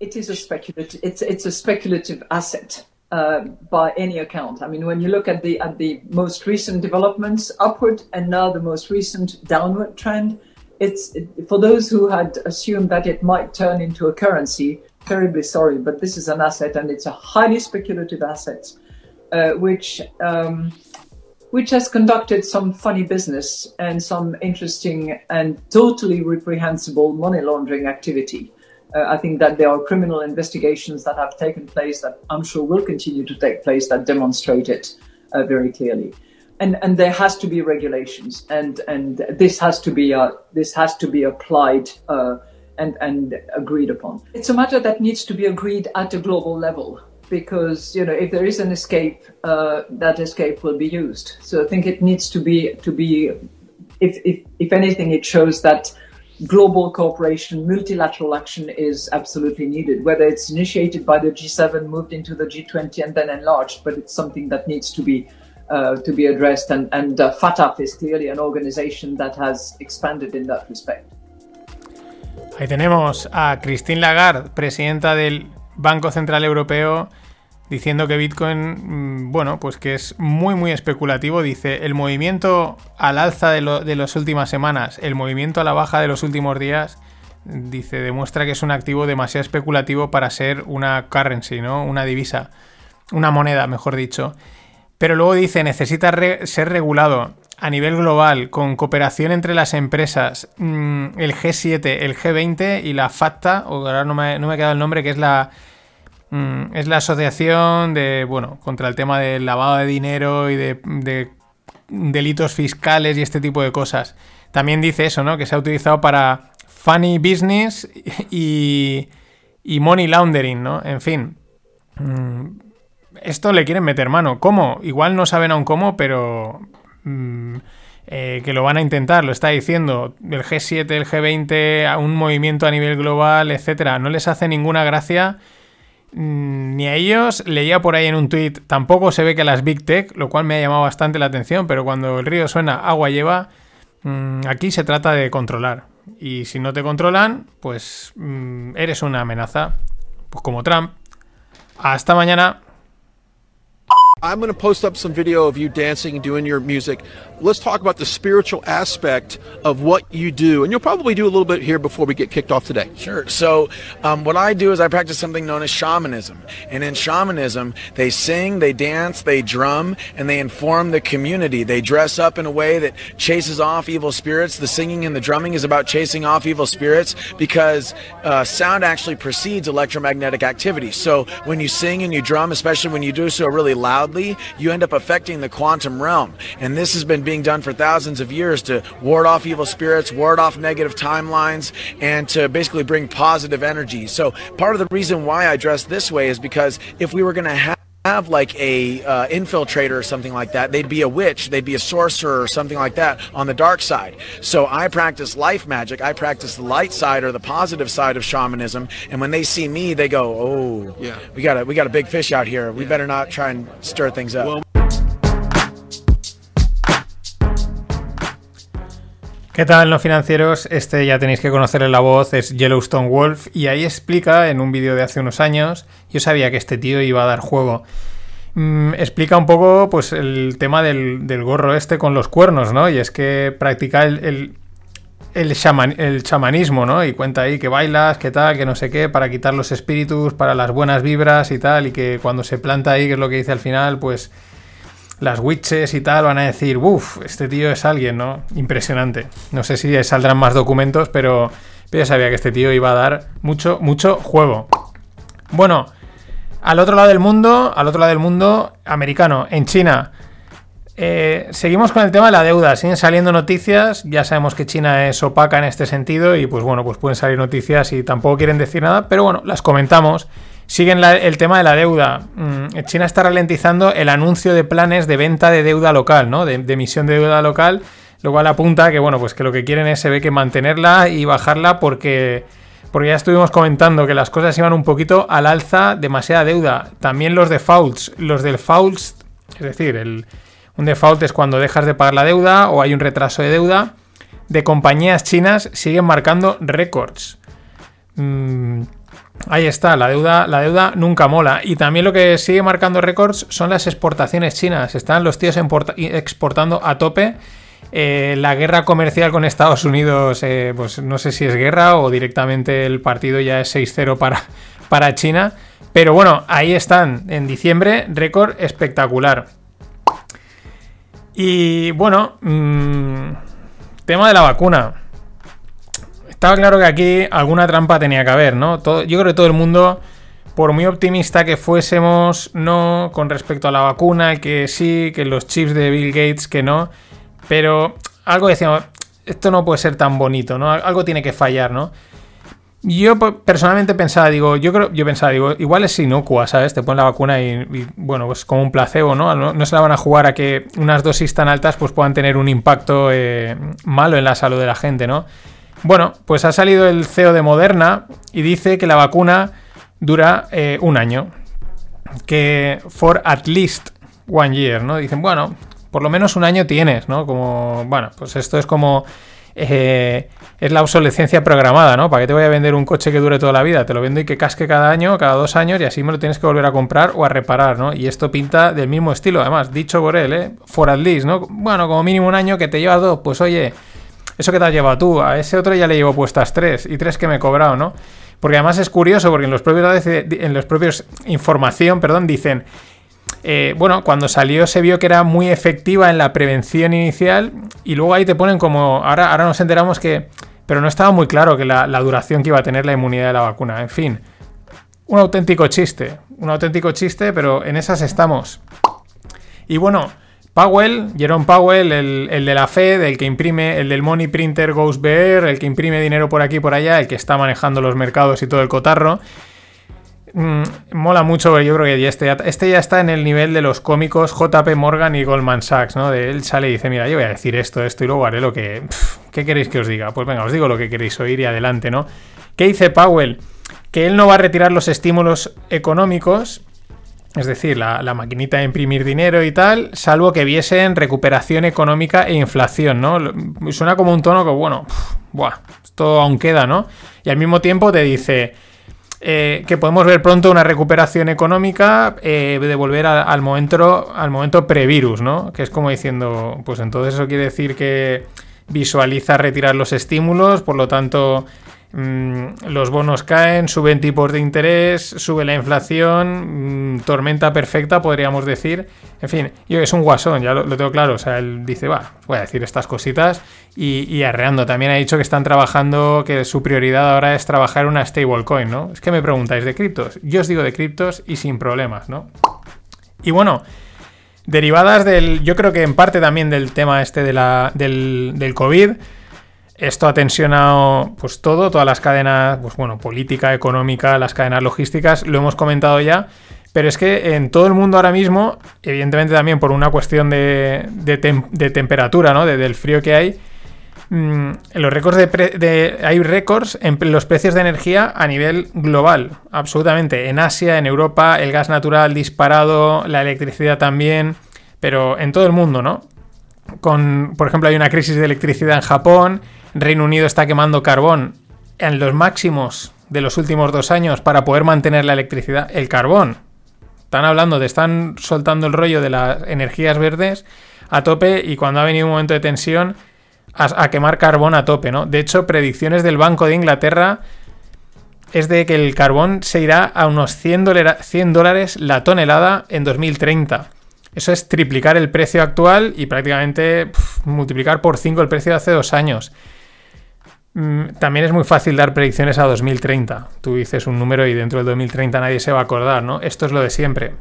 It is a speculative asset. Uh, by any account. I mean, when you look at the at the most recent developments upward and now the most recent downward trend, it's it, for those who had assumed that it might turn into a currency. Terribly sorry, but this is an asset and it's a highly speculative asset, uh, which. Um, which has conducted some funny business and some interesting and totally reprehensible money laundering activity. Uh, I think that there are criminal investigations that have taken place that I'm sure will continue to take place that demonstrate it uh, very clearly. And, and there has to be regulations, and, and this has to be uh, this has to be applied uh, and, and agreed upon. It's a matter that needs to be agreed at a global level because you know if there is an escape, uh, that escape will be used. So I think it needs to be to be, if if, if anything, it shows that global cooperation, multilateral action is absolutely needed, whether it's initiated by the G7, moved into the G20, and then enlarged, but it's something that needs to be uh, to be addressed. And, and uh, FATF is clearly an organization that has expanded in that respect. Ahí tenemos a Christine Lagarde, presidenta del Banco Central Europeo, diciendo que Bitcoin, mm, bueno, pues que es muy, muy especulativo. Dice, el movimiento al alza de, lo, de las últimas semanas, el movimiento a la baja de los últimos días, dice, demuestra que es un activo demasiado especulativo para ser una currency, ¿no? Una divisa, una moneda, mejor dicho. Pero luego dice, necesita ser regulado a nivel global, con cooperación entre las empresas, mm, el G7, el G20 y la FATTA, o ahora no me, no me ha quedado el nombre, que es la Mm, es la asociación de, bueno, contra el tema del lavado de dinero y de, delitos fiscales y este tipo de cosas. También dice eso, ¿no? Que se ha utilizado para funny business y, y money laundering, ¿no? En fin. Mm, esto le quieren meter mano. ¿Cómo? Igual no saben aún cómo, pero mm, eh, que lo van a intentar, lo está diciendo el G7, el G20, a un movimiento a nivel global, etcétera, no les hace ninguna gracia ni a ellos. Leía por ahí en un tweet, tampoco se ve que las Big Tech, lo cual me ha llamado bastante la atención, pero cuando el río suena, agua lleva, mm, aquí se trata de controlar. Y si no te controlan, pues mm, eres una amenaza. Pues como Trump. Hasta mañana. I'm post up some video of you dancing doing your music. Let's talk about the spiritual aspect of what you do. And you'll probably do a little bit here before we get kicked off today. Sure. So, um, what I do is I practice something known as shamanism. And in shamanism, they sing, they dance, they drum, and they inform the community. They dress up in a way that chases off evil spirits. The singing and the drumming is about chasing off evil spirits because uh, sound actually precedes electromagnetic activity. So, when you sing and you drum, especially when you do so really loudly, you end up affecting the quantum realm. And this has been being done for thousands of years to ward off evil spirits, ward off negative timelines, and to basically bring positive energy. So part of the reason why I dress this way is because if we were going to have have like a uh, infiltrator or something like that they'd be a witch they'd be a sorcerer or something like that on the dark side so i practice life magic i practice the light side or the positive side of shamanism and when they see me they go oh Yeah. we got a we got a big fish out here we better not try and stir things up Well, ¿Qué tal, no financieros? Este ya tenéis que conocerle la voz, es Yellowstone Wolf, y ahí explica en un vídeo de hace unos años, yo sabía que este tío iba a dar juego. Mm, explica un poco pues el tema del, del gorro este con los cuernos, ¿no? Y es que practica el, el, el, el chamanismo, ¿no? Y cuenta ahí que bailas, que tal, que no sé qué, para quitar los espíritus, para las buenas vibras y tal, y que cuando se planta ahí, que es lo que dice al final, pues las witches y tal van a decir, uff, este tío es alguien, ¿no? Impresionante. No sé si saldrán más documentos, pero, pero ya sabía que este tío iba a dar mucho, mucho juego. Bueno, al otro lado del mundo, al otro lado del mundo, americano, en China. Eh, seguimos con el tema de la deuda. Siguen saliendo noticias. Ya sabemos que China es opaca en este sentido. Y pues bueno, pues pueden salir noticias y tampoco quieren decir nada. Pero bueno, las comentamos. Siguen el tema de la deuda. Mm, China está ralentizando el anuncio de planes de venta de deuda local, ¿no? De, de emisión de deuda local. Lo cual apunta que, bueno, pues que lo que quieren es se ve que mantenerla y bajarla porque. Porque ya estuvimos comentando que las cosas iban un poquito al alza, demasiada deuda. También los defaults. Los defaults, es decir, el, un default es cuando dejas de pagar la deuda o hay un retraso de deuda. De compañías chinas siguen marcando récords. Mm, ahí está, la deuda, la deuda nunca mola. Y también lo que sigue marcando récords son las exportaciones chinas. Están los tíos exportando a tope. Eh, la guerra comercial con Estados Unidos, eh, pues no sé si es guerra o directamente el partido ya es 6-0 para, para China. Pero bueno, ahí están, en diciembre, récord espectacular. Y bueno, mm, tema de la vacuna. Estaba claro que aquí alguna trampa tenía que haber, ¿no? Yo creo que todo el mundo, por muy optimista que fuésemos, no, con respecto a la vacuna, que sí, que los chips de Bill Gates, que no, pero algo decíamos, esto no puede ser tan bonito, ¿no? Algo tiene que fallar, ¿no? Yo pues, personalmente pensaba, digo, yo creo, yo pensaba, digo, igual es inocua, ¿sabes? Te ponen la vacuna y, bueno, pues como un placebo, ¿no? ¿no? no se la van a jugar a que unas dosis tan altas pues puedan tener un impacto eh, malo en la salud de la gente, ¿no? Bueno, pues ha salido el CEO de Moderna y dice que la vacuna dura eh, un año. Que for at least one year, ¿no? Dicen, bueno, por lo menos un año tienes, ¿no? Como, bueno, pues esto es como... eh, es la obsolescencia programada, ¿no? ¿Para qué te voy a vender un coche que dure toda la vida? Te lo vendo y que casque cada año, cada dos años, y así me lo tienes que volver a comprar o a reparar, ¿no? Y esto pinta del mismo estilo, además, dicho por él, ¿eh? For at least, ¿no? Bueno, como mínimo un año que te lleva dos, pues oye, eso que te has llevado tú, a ese otro ya le llevo puestas tres, y tres que me he cobrado, ¿no? Porque además es curioso, porque en los propios, en los propios información, perdón, dicen, eh, bueno, cuando salió se vio que era muy efectiva en la prevención inicial y luego ahí te ponen como, ahora, ahora nos enteramos que, pero no estaba muy claro que la, la duración que iba a tener la inmunidad de la vacuna, en fin, un auténtico chiste, un auténtico chiste, pero en esas estamos. Y bueno, Powell, Jerome Powell, el, el de la Fed, el que imprime, el del Money Printer Goes Bear, el que imprime dinero por aquí y por allá, el que está manejando los mercados y todo el cotarro, mm, mola mucho, pero yo creo que este, este ya está en el nivel de los cómicos JP Morgan y Goldman Sachs, ¿no? De él sale y dice, mira, yo voy a decir esto, esto y luego haré lo que... ¿Qué queréis que os diga? Pues venga, os digo lo que queréis oír y adelante, ¿no? ¿Qué dice Powell? Que él no va a retirar los estímulos económicos, es decir, la, la maquinita de imprimir dinero y tal, salvo que viesen recuperación económica e inflación, ¿no? Suena como un tono que, bueno, buah, esto aún queda, ¿no? Y al mismo tiempo te dice eh, que podemos ver pronto una recuperación económica eh, de volver a- al momento al momento previrus, ¿no? Que es como diciendo, pues entonces eso quiere decir que visualiza retirar los estímulos, por lo tanto los bonos caen, suben tipos de interés, sube la inflación, mm, tormenta perfecta, podríamos decir. En fin, yo es un guasón, ya lo, tengo claro. O sea, él dice, va, voy a decir estas cositas y, arreando. También ha dicho que están trabajando, que su prioridad ahora es trabajar una stablecoin, ¿no? Es que me preguntáis de criptos. Yo os digo de criptos y sin problemas, ¿no? Y bueno, derivadas del, yo creo que en parte también del tema este de la, del COVID, esto ha tensionado pues todo, todas las cadenas, pues bueno, política, económica, las cadenas logísticas, lo hemos comentado ya, pero es que en todo el mundo ahora mismo, evidentemente también por una cuestión de, de, tem- de temperatura, ¿no? De- del frío que hay, mm, los récords de- hay récords en los precios de energía a nivel global, absolutamente. En Asia, en Europa, el gas natural disparado, la electricidad también, pero en todo el mundo, ¿no? Con, por ejemplo, hay una crisis de electricidad en Japón, Reino Unido está quemando carbón en los máximos de los últimos dos años para poder mantener la electricidad. El carbón. Están hablando de, están soltando el rollo de las energías verdes a tope y cuando ha venido un momento de tensión a, quemar carbón a tope, ¿no? De hecho, predicciones del Banco de Inglaterra es de que el carbón se irá a unos 100, dolara- 100 dólares la tonelada en 2030. Eso es triplicar el precio actual y prácticamente multiplicar por 5 el precio de hace dos años. Mm, También es muy fácil dar predicciones a 2030. Tú dices un número y dentro del 2030 nadie se va a acordar, ¿no? Esto es lo de siempre.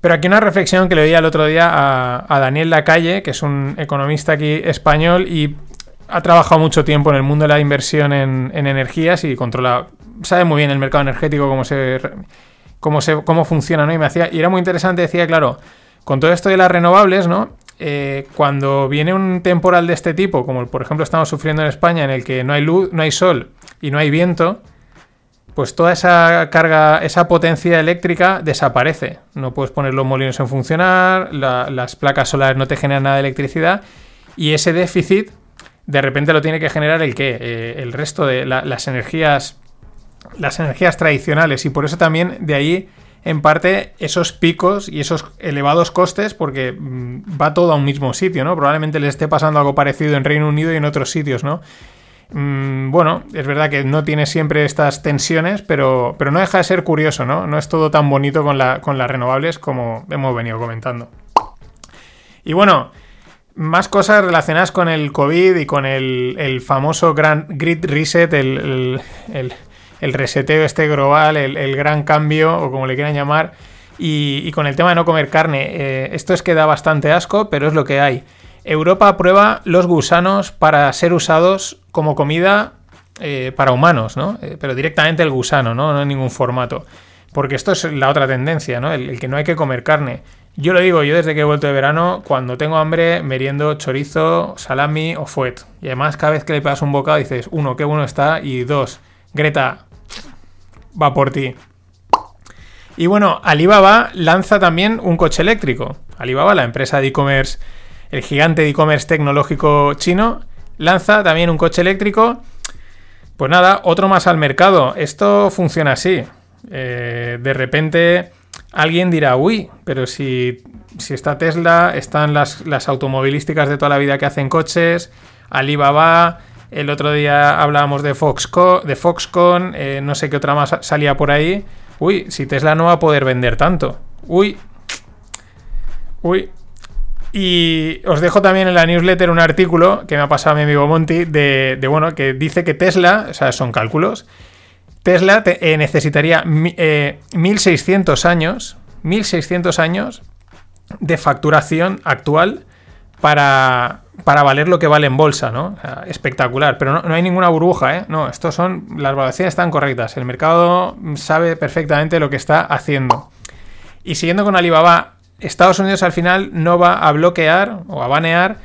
Pero aquí una reflexión que le oí el otro día a, Daniel Lacalle, que es un economista aquí español y ha trabajado mucho tiempo en el mundo de la inversión en, en energías y controla, sabe muy bien el mercado energético, cómo se, cómo se, cómo funciona, ¿no? Y me hacía, y era muy interesante, decía, claro, con todo esto de las renovables, ¿no? Eh, cuando viene un temporal de este tipo, como por ejemplo estamos sufriendo en España, en el que no hay luz, no hay sol y no hay viento, pues toda esa carga, esa potencia eléctrica desaparece. No puedes poner los molinos en funcionar, la- las placas solares no te generan nada de electricidad y ese déficit de repente lo tiene que generar el que el resto de la- las energías las energías tradicionales y por eso también de ahí en parte esos picos y esos elevados costes porque mm, va todo a un mismo sitio, ¿no? Probablemente les esté pasando algo parecido en Reino Unido y en otros sitios, ¿no? Mm, bueno, es verdad que no tiene siempre estas tensiones, pero, pero no deja de ser curioso, ¿no? No es todo tan bonito con, la, con las renovables como hemos venido comentando. Y bueno, más cosas relacionadas con el COVID y con el, el famoso gran grid reset, el- el- el reseteo este global, el, gran cambio, o como le quieran llamar, y, con el tema de no comer carne. Eh, esto es que da bastante asco, pero es lo que hay. Europa aprueba los gusanos para ser usados como comida eh, para humanos, ¿no? Eh, pero directamente el gusano, ¿no? No en ningún formato. Porque esto es la otra tendencia, ¿no? El, el que no hay que comer carne. Yo lo digo, yo desde que he vuelto de verano, cuando tengo hambre, meriendo chorizo, salami o fuet. Y además, cada vez que le pegas un bocado, dices, uno, qué bueno está, y dos, Greta, va por ti. Y bueno, Alibaba lanza también un coche eléctrico. Alibaba, la empresa de e-commerce, el gigante de e-commerce tecnológico chino, lanza también un coche eléctrico. Pues nada, otro más al mercado. Esto funciona así. Eh, de repente alguien dirá, uy, pero si, si está Tesla, están las, las automovilísticas de toda la vida que hacen coches, Alibaba, el otro día hablábamos de, Foxco, de Foxconn, eh, no sé qué otra más salía por ahí. Uy, si Tesla no va a poder vender tanto. Uy. Uy. Y os dejo también en la newsletter un artículo que me ha pasado mi amigo Monty de, bueno, que dice que Tesla, o sea, son cálculos, Tesla te- eh, necesitaría mi- eh, 1600 años, 1600 años de facturación actual para, para valer lo que vale en bolsa, ¿no? Espectacular, pero no, no hay ninguna burbuja, ¿eh? No, estos son, las valoraciones están correctas, el mercado sabe perfectamente lo que está haciendo. Y siguiendo con Alibaba, Estados Unidos al final no va a bloquear o a banear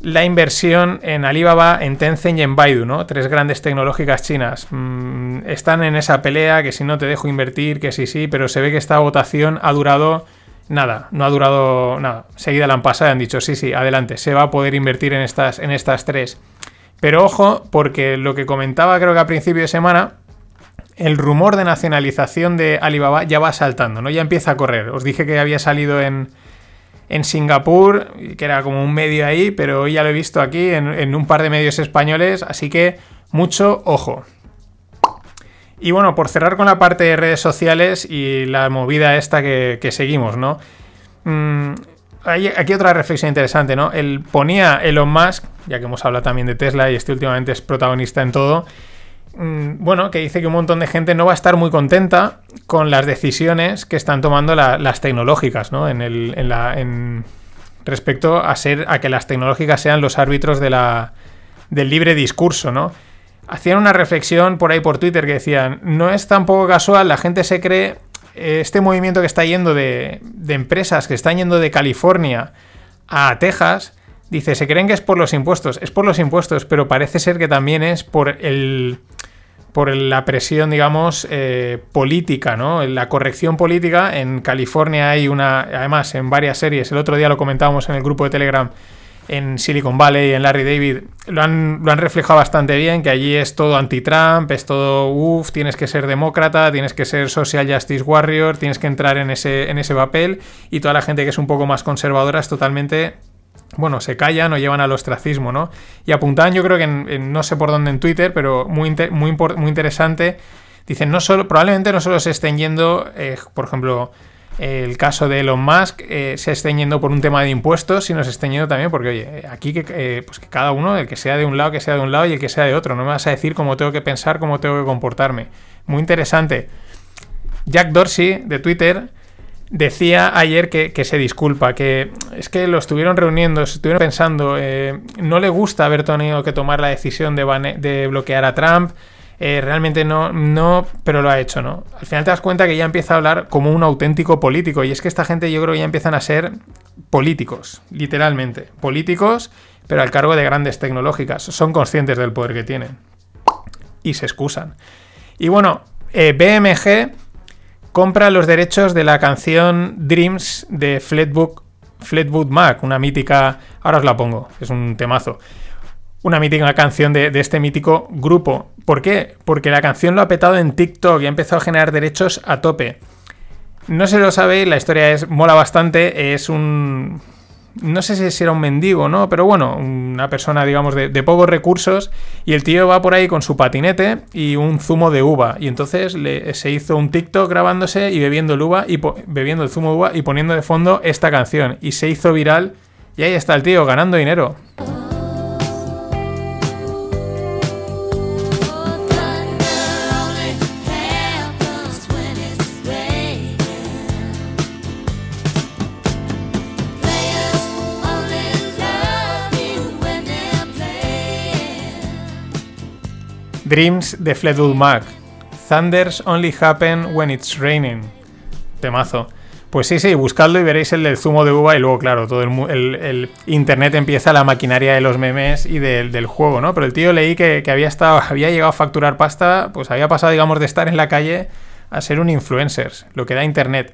la inversión en Alibaba, en Tencent y en Baidu, ¿no? Tres grandes tecnológicas chinas. Mm, están en esa pelea que si no te dejo invertir, que sí, sí, pero se ve que esta votación ha durado nada, no ha durado nada. Seguida la han pasado y han dicho, sí, sí, adelante, se va a poder invertir en estas, en estas tres. Pero ojo, porque lo que comentaba creo que a principio de semana, el rumor de nacionalización de Alibaba ya va saltando, ¿no? Ya empieza a correr. Os dije que había salido en, en Singapur, que era como un medio ahí, pero hoy ya lo he visto aquí en, en un par de medios españoles, así que mucho ojo. Y bueno, por cerrar con la parte de redes sociales y la movida esta que, seguimos, ¿no? Mm, hay aquí otra reflexión interesante, ¿no? Él ponía Elon Musk, ya que hemos hablado también de Tesla y este últimamente es protagonista en todo, mm, bueno, que dice que un montón de gente no va a estar muy contenta con las decisiones que están tomando la, las tecnológicas, ¿no? En el, en la, respecto a ser a que las tecnológicas sean los árbitros del libre discurso, ¿no? Hacían una reflexión por ahí por Twitter que decían, no es tampoco casual, la gente se cree este movimiento que está yendo de, de empresas que están yendo de California a Texas, dice, se creen que es por los impuestos, es por los impuestos, pero parece ser que también es por el por la presión, digamos, eh, política, ¿no? La corrección política. En California hay una, además, en varias series, el otro día lo comentábamos en el grupo de Telegram, en Silicon Valley, en Larry David, lo han, lo han reflejado bastante bien, que allí es todo anti-Trump, es todo, uff, tienes que ser demócrata, tienes que ser social justice warrior, tienes que entrar en ese, en ese papel, y toda la gente que es un poco más conservadora es totalmente bueno, se callan o llevan al ostracismo, ¿no? Y apuntaban, yo creo que en, no sé por dónde en Twitter, pero muy, muy, muy interesante. Dicen, no solo, probablemente no solo se estén yendo, eh, por ejemplo, el caso de Elon Musk, eh, se estén yendo por un tema de impuestos, sino se estén yendo también porque, oye, aquí que, eh, pues que cada uno, el que sea de un lado, que sea de un lado y el que sea de otro. No me vas a decir cómo tengo que pensar, cómo tengo que comportarme. Muy interesante. Jack Dorsey, de Twitter, decía ayer que, que, se disculpa, que es que lo estuvieron reuniendo, estuvieron pensando, eh, no le gusta haber tenido que tomar la decisión de, de bloquear a Trump, eh, realmente no, no, pero lo ha hecho, ¿no? Al final te das cuenta que ya empieza a hablar como un auténtico político, y es que esta gente yo creo que ya empiezan a ser políticos, literalmente, políticos, pero al cargo de grandes tecnológicas, son conscientes del poder que tienen, y se excusan. Y bueno, eh, BMG compra los derechos de la canción Dreams de Fleetwood, Fleetwood Mac, una mítica, ahora os la pongo, es un temazo, una mítica canción de, de, este mítico grupo. ¿Por qué? Porque la canción lo ha petado en TikTok y ha empezado a generar derechos a tope. No se lo sabéis, la historia es mola bastante, es un no sé si era un mendigo, ¿no? Pero bueno, una persona, digamos, de, de, pocos recursos. Y el tío va por ahí con su patinete y un zumo de uva. Y entonces le, se hizo un TikTok grabándose y bebiendo el uva y bebiendo el zumo de uva y poniendo de fondo esta canción. Y se hizo viral. Y ahí está el tío ganando dinero. Dreams de Fleetwood Mac. Thunders only happen when it's raining. Temazo. Pues sí, sí, buscadlo y veréis el del zumo de uva y luego, claro, todo el, el, el internet empieza la maquinaria de los memes y del, juego, ¿no? Pero el tío leí que, que, había estado, había llegado a facturar pasta, pues había pasado, digamos, de estar en la calle a ser un influencer, lo que da internet.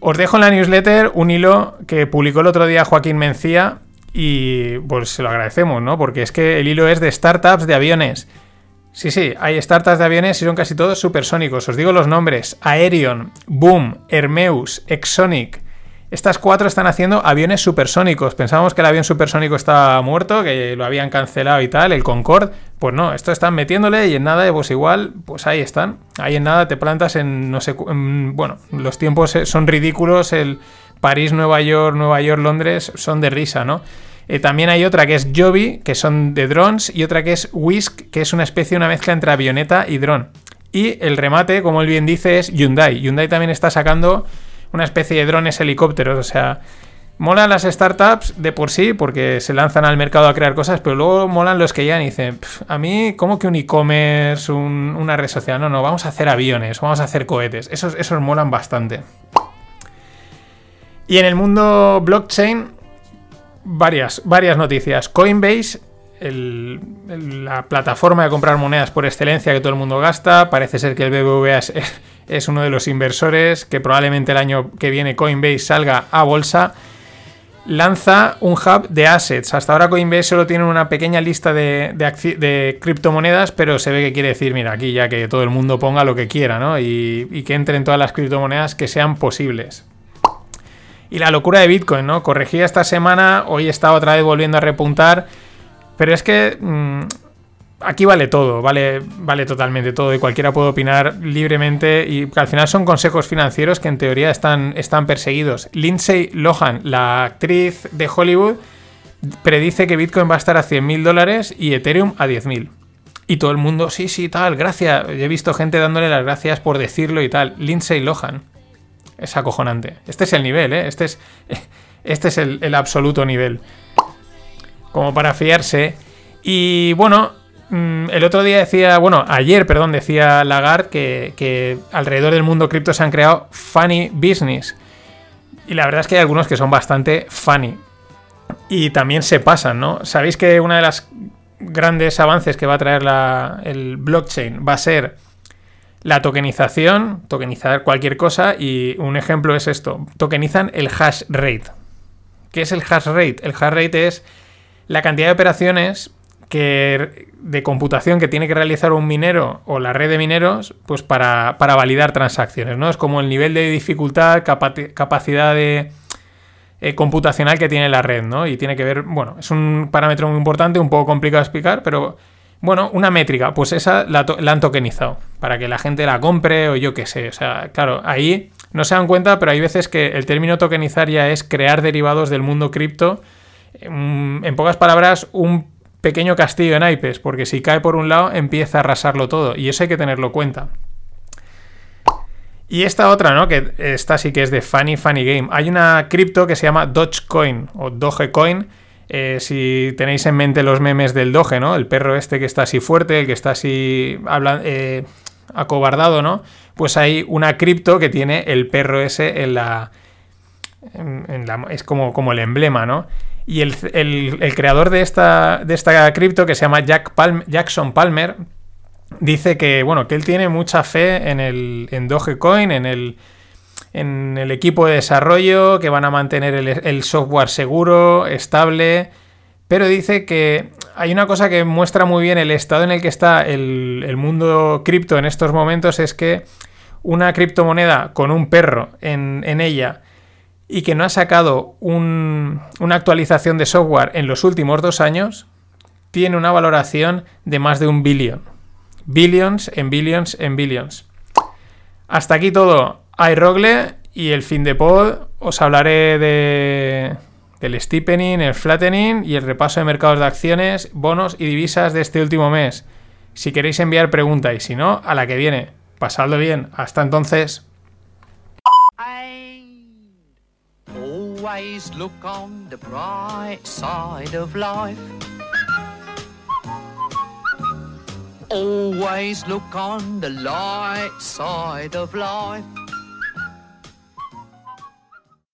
Os dejo en la newsletter un hilo que publicó el otro día Joaquín Mencía y pues se lo agradecemos, ¿no? Porque es que el hilo es de startups de aviones. Sí, sí, hay startups de aviones y son casi todos supersónicos. Os digo los nombres: Aerion, Boom, Hermeus, Exonic. Estas cuatro están haciendo aviones supersónicos. Pensábamos que el avión supersónico estaba muerto, que lo habían cancelado y tal, el Concorde. Pues no, esto están metiéndole y en nada, pues igual, pues ahí están. Ahí en nada te plantas en, no sé, en, bueno, los tiempos son ridículos. El París, Nueva York, Nueva York, Londres son de risa, ¿no? Eh, también hay otra que es Joby, que son de drones, y otra que es Whisk, que es una especie, una mezcla entre avioneta y dron. Y el remate, como él bien dice, es Hyundai. Hyundai también está sacando una especie de drones helicópteros, o sea, Molan las startups de por sí porque se lanzan al mercado a crear cosas, pero luego molan los que llegan y dicen, "Pf, a mí, ¿cómo que un e-commerce, un- una red social? No, no, vamos a hacer aviones, vamos a hacer cohetes. Esos, esos molan bastante. Y en el mundo blockchain, varias, varias noticias. Coinbase, la plataforma de comprar monedas por excelencia que todo el mundo gasta, parece ser que el BBVA es, es uno de los inversores, que probablemente el año que viene Coinbase salga a bolsa. Lanza un hub de assets. Hasta ahora Coinbase solo tiene una pequeña lista de, de criptomonedas, pero se ve que quiere decir, mira, aquí ya que todo el mundo ponga lo que quiera, ¿no? Y que entren todas las criptomonedas que sean posibles. Y la locura de Bitcoin, ¿no? Corregía esta semana, hoy está otra vez volviendo a repuntar. Pero es que mm, aquí vale todo, vale, vale totalmente todo y cualquiera puede opinar libremente y al final son consejos financieros que en teoría están, están perseguidos. Lindsay Lohan, la actriz de Hollywood, predice que Bitcoin va a estar a 100.000 dólares y Ethereum a 10.000. Y todo el mundo, sí, sí, tal, gracias. He visto gente dándole las gracias por decirlo y tal. Lindsay Lohan. Es acojonante. Este es el nivel, ¿eh? Este es, este es el, absoluto nivel. Como para fiarse. Y bueno, mm, el otro día decía, bueno, ayer, perdón, decía Lagarde que, que alrededor del mundo cripto se han creado funny business. Y la verdad es que hay algunos que son bastante funny. Y también se pasan, ¿no? Sabéis que una de las grandes avances que va a traer la- el blockchain va a ser la tokenización, tokenizar cualquier cosa, y un ejemplo es esto: tokenizan el hash rate. ¿Qué es el hash rate? El hash rate es la cantidad de operaciones que, de computación que tiene que realizar un minero o la red de mineros pues para, para validar transacciones. ¿no? Es como el nivel de dificultad, capa- capacidad de, eh, computacional que tiene la red, ¿no? Y tiene que ver, bueno, es un parámetro muy importante, un poco complicado de explicar, pero bueno, una métrica, pues esa la, la han tokenizado para que la gente la compre o yo qué sé. O sea, claro, ahí no se dan cuenta, pero hay veces que el término tokenizar ya es crear derivados del mundo cripto. Mm, En pocas palabras, un pequeño castillo de naipes, porque si cae por un lado empieza a arrasarlo todo, y eso hay que tenerlo en cuenta. Y esta otra, ¿no? Que esta sí que es de Funny Funny Game. Hay una cripto que se llama Dogecoin o Dogecoin. Eh, si tenéis en mente los memes del Doge, ¿no? El perro este que está así fuerte, el que está así habla- eh, acobardado, ¿no? Pues hay una cripto que tiene el perro ese en la, es como, como el emblema, ¿no? Y el, el- el creador de esta, de esta cripto, que se llama Jack Jackson Palmer, dice que, bueno, que él tiene mucha fe en, el, en Dogecoin, en el, en el equipo de desarrollo, que van a mantener el, software seguro, estable, pero dice que hay una cosa que muestra muy bien el estado en el que está el, mundo cripto en estos momentos, es que una criptomoneda con un perro en, ella y que no ha sacado un- una actualización de software en los últimos dos años, tiene una valoración de más de un billón. Billions en billions en billions. Hasta aquí todo. Hay Rogle y el fin de pod. Os hablaré de, del steepening, el flattening y el repaso de mercados de acciones, bonos y divisas de este último mes. Si queréis enviar pregunta y si no, a la que viene. Pasadlo bien. Hasta entonces. Always look on the light side of life.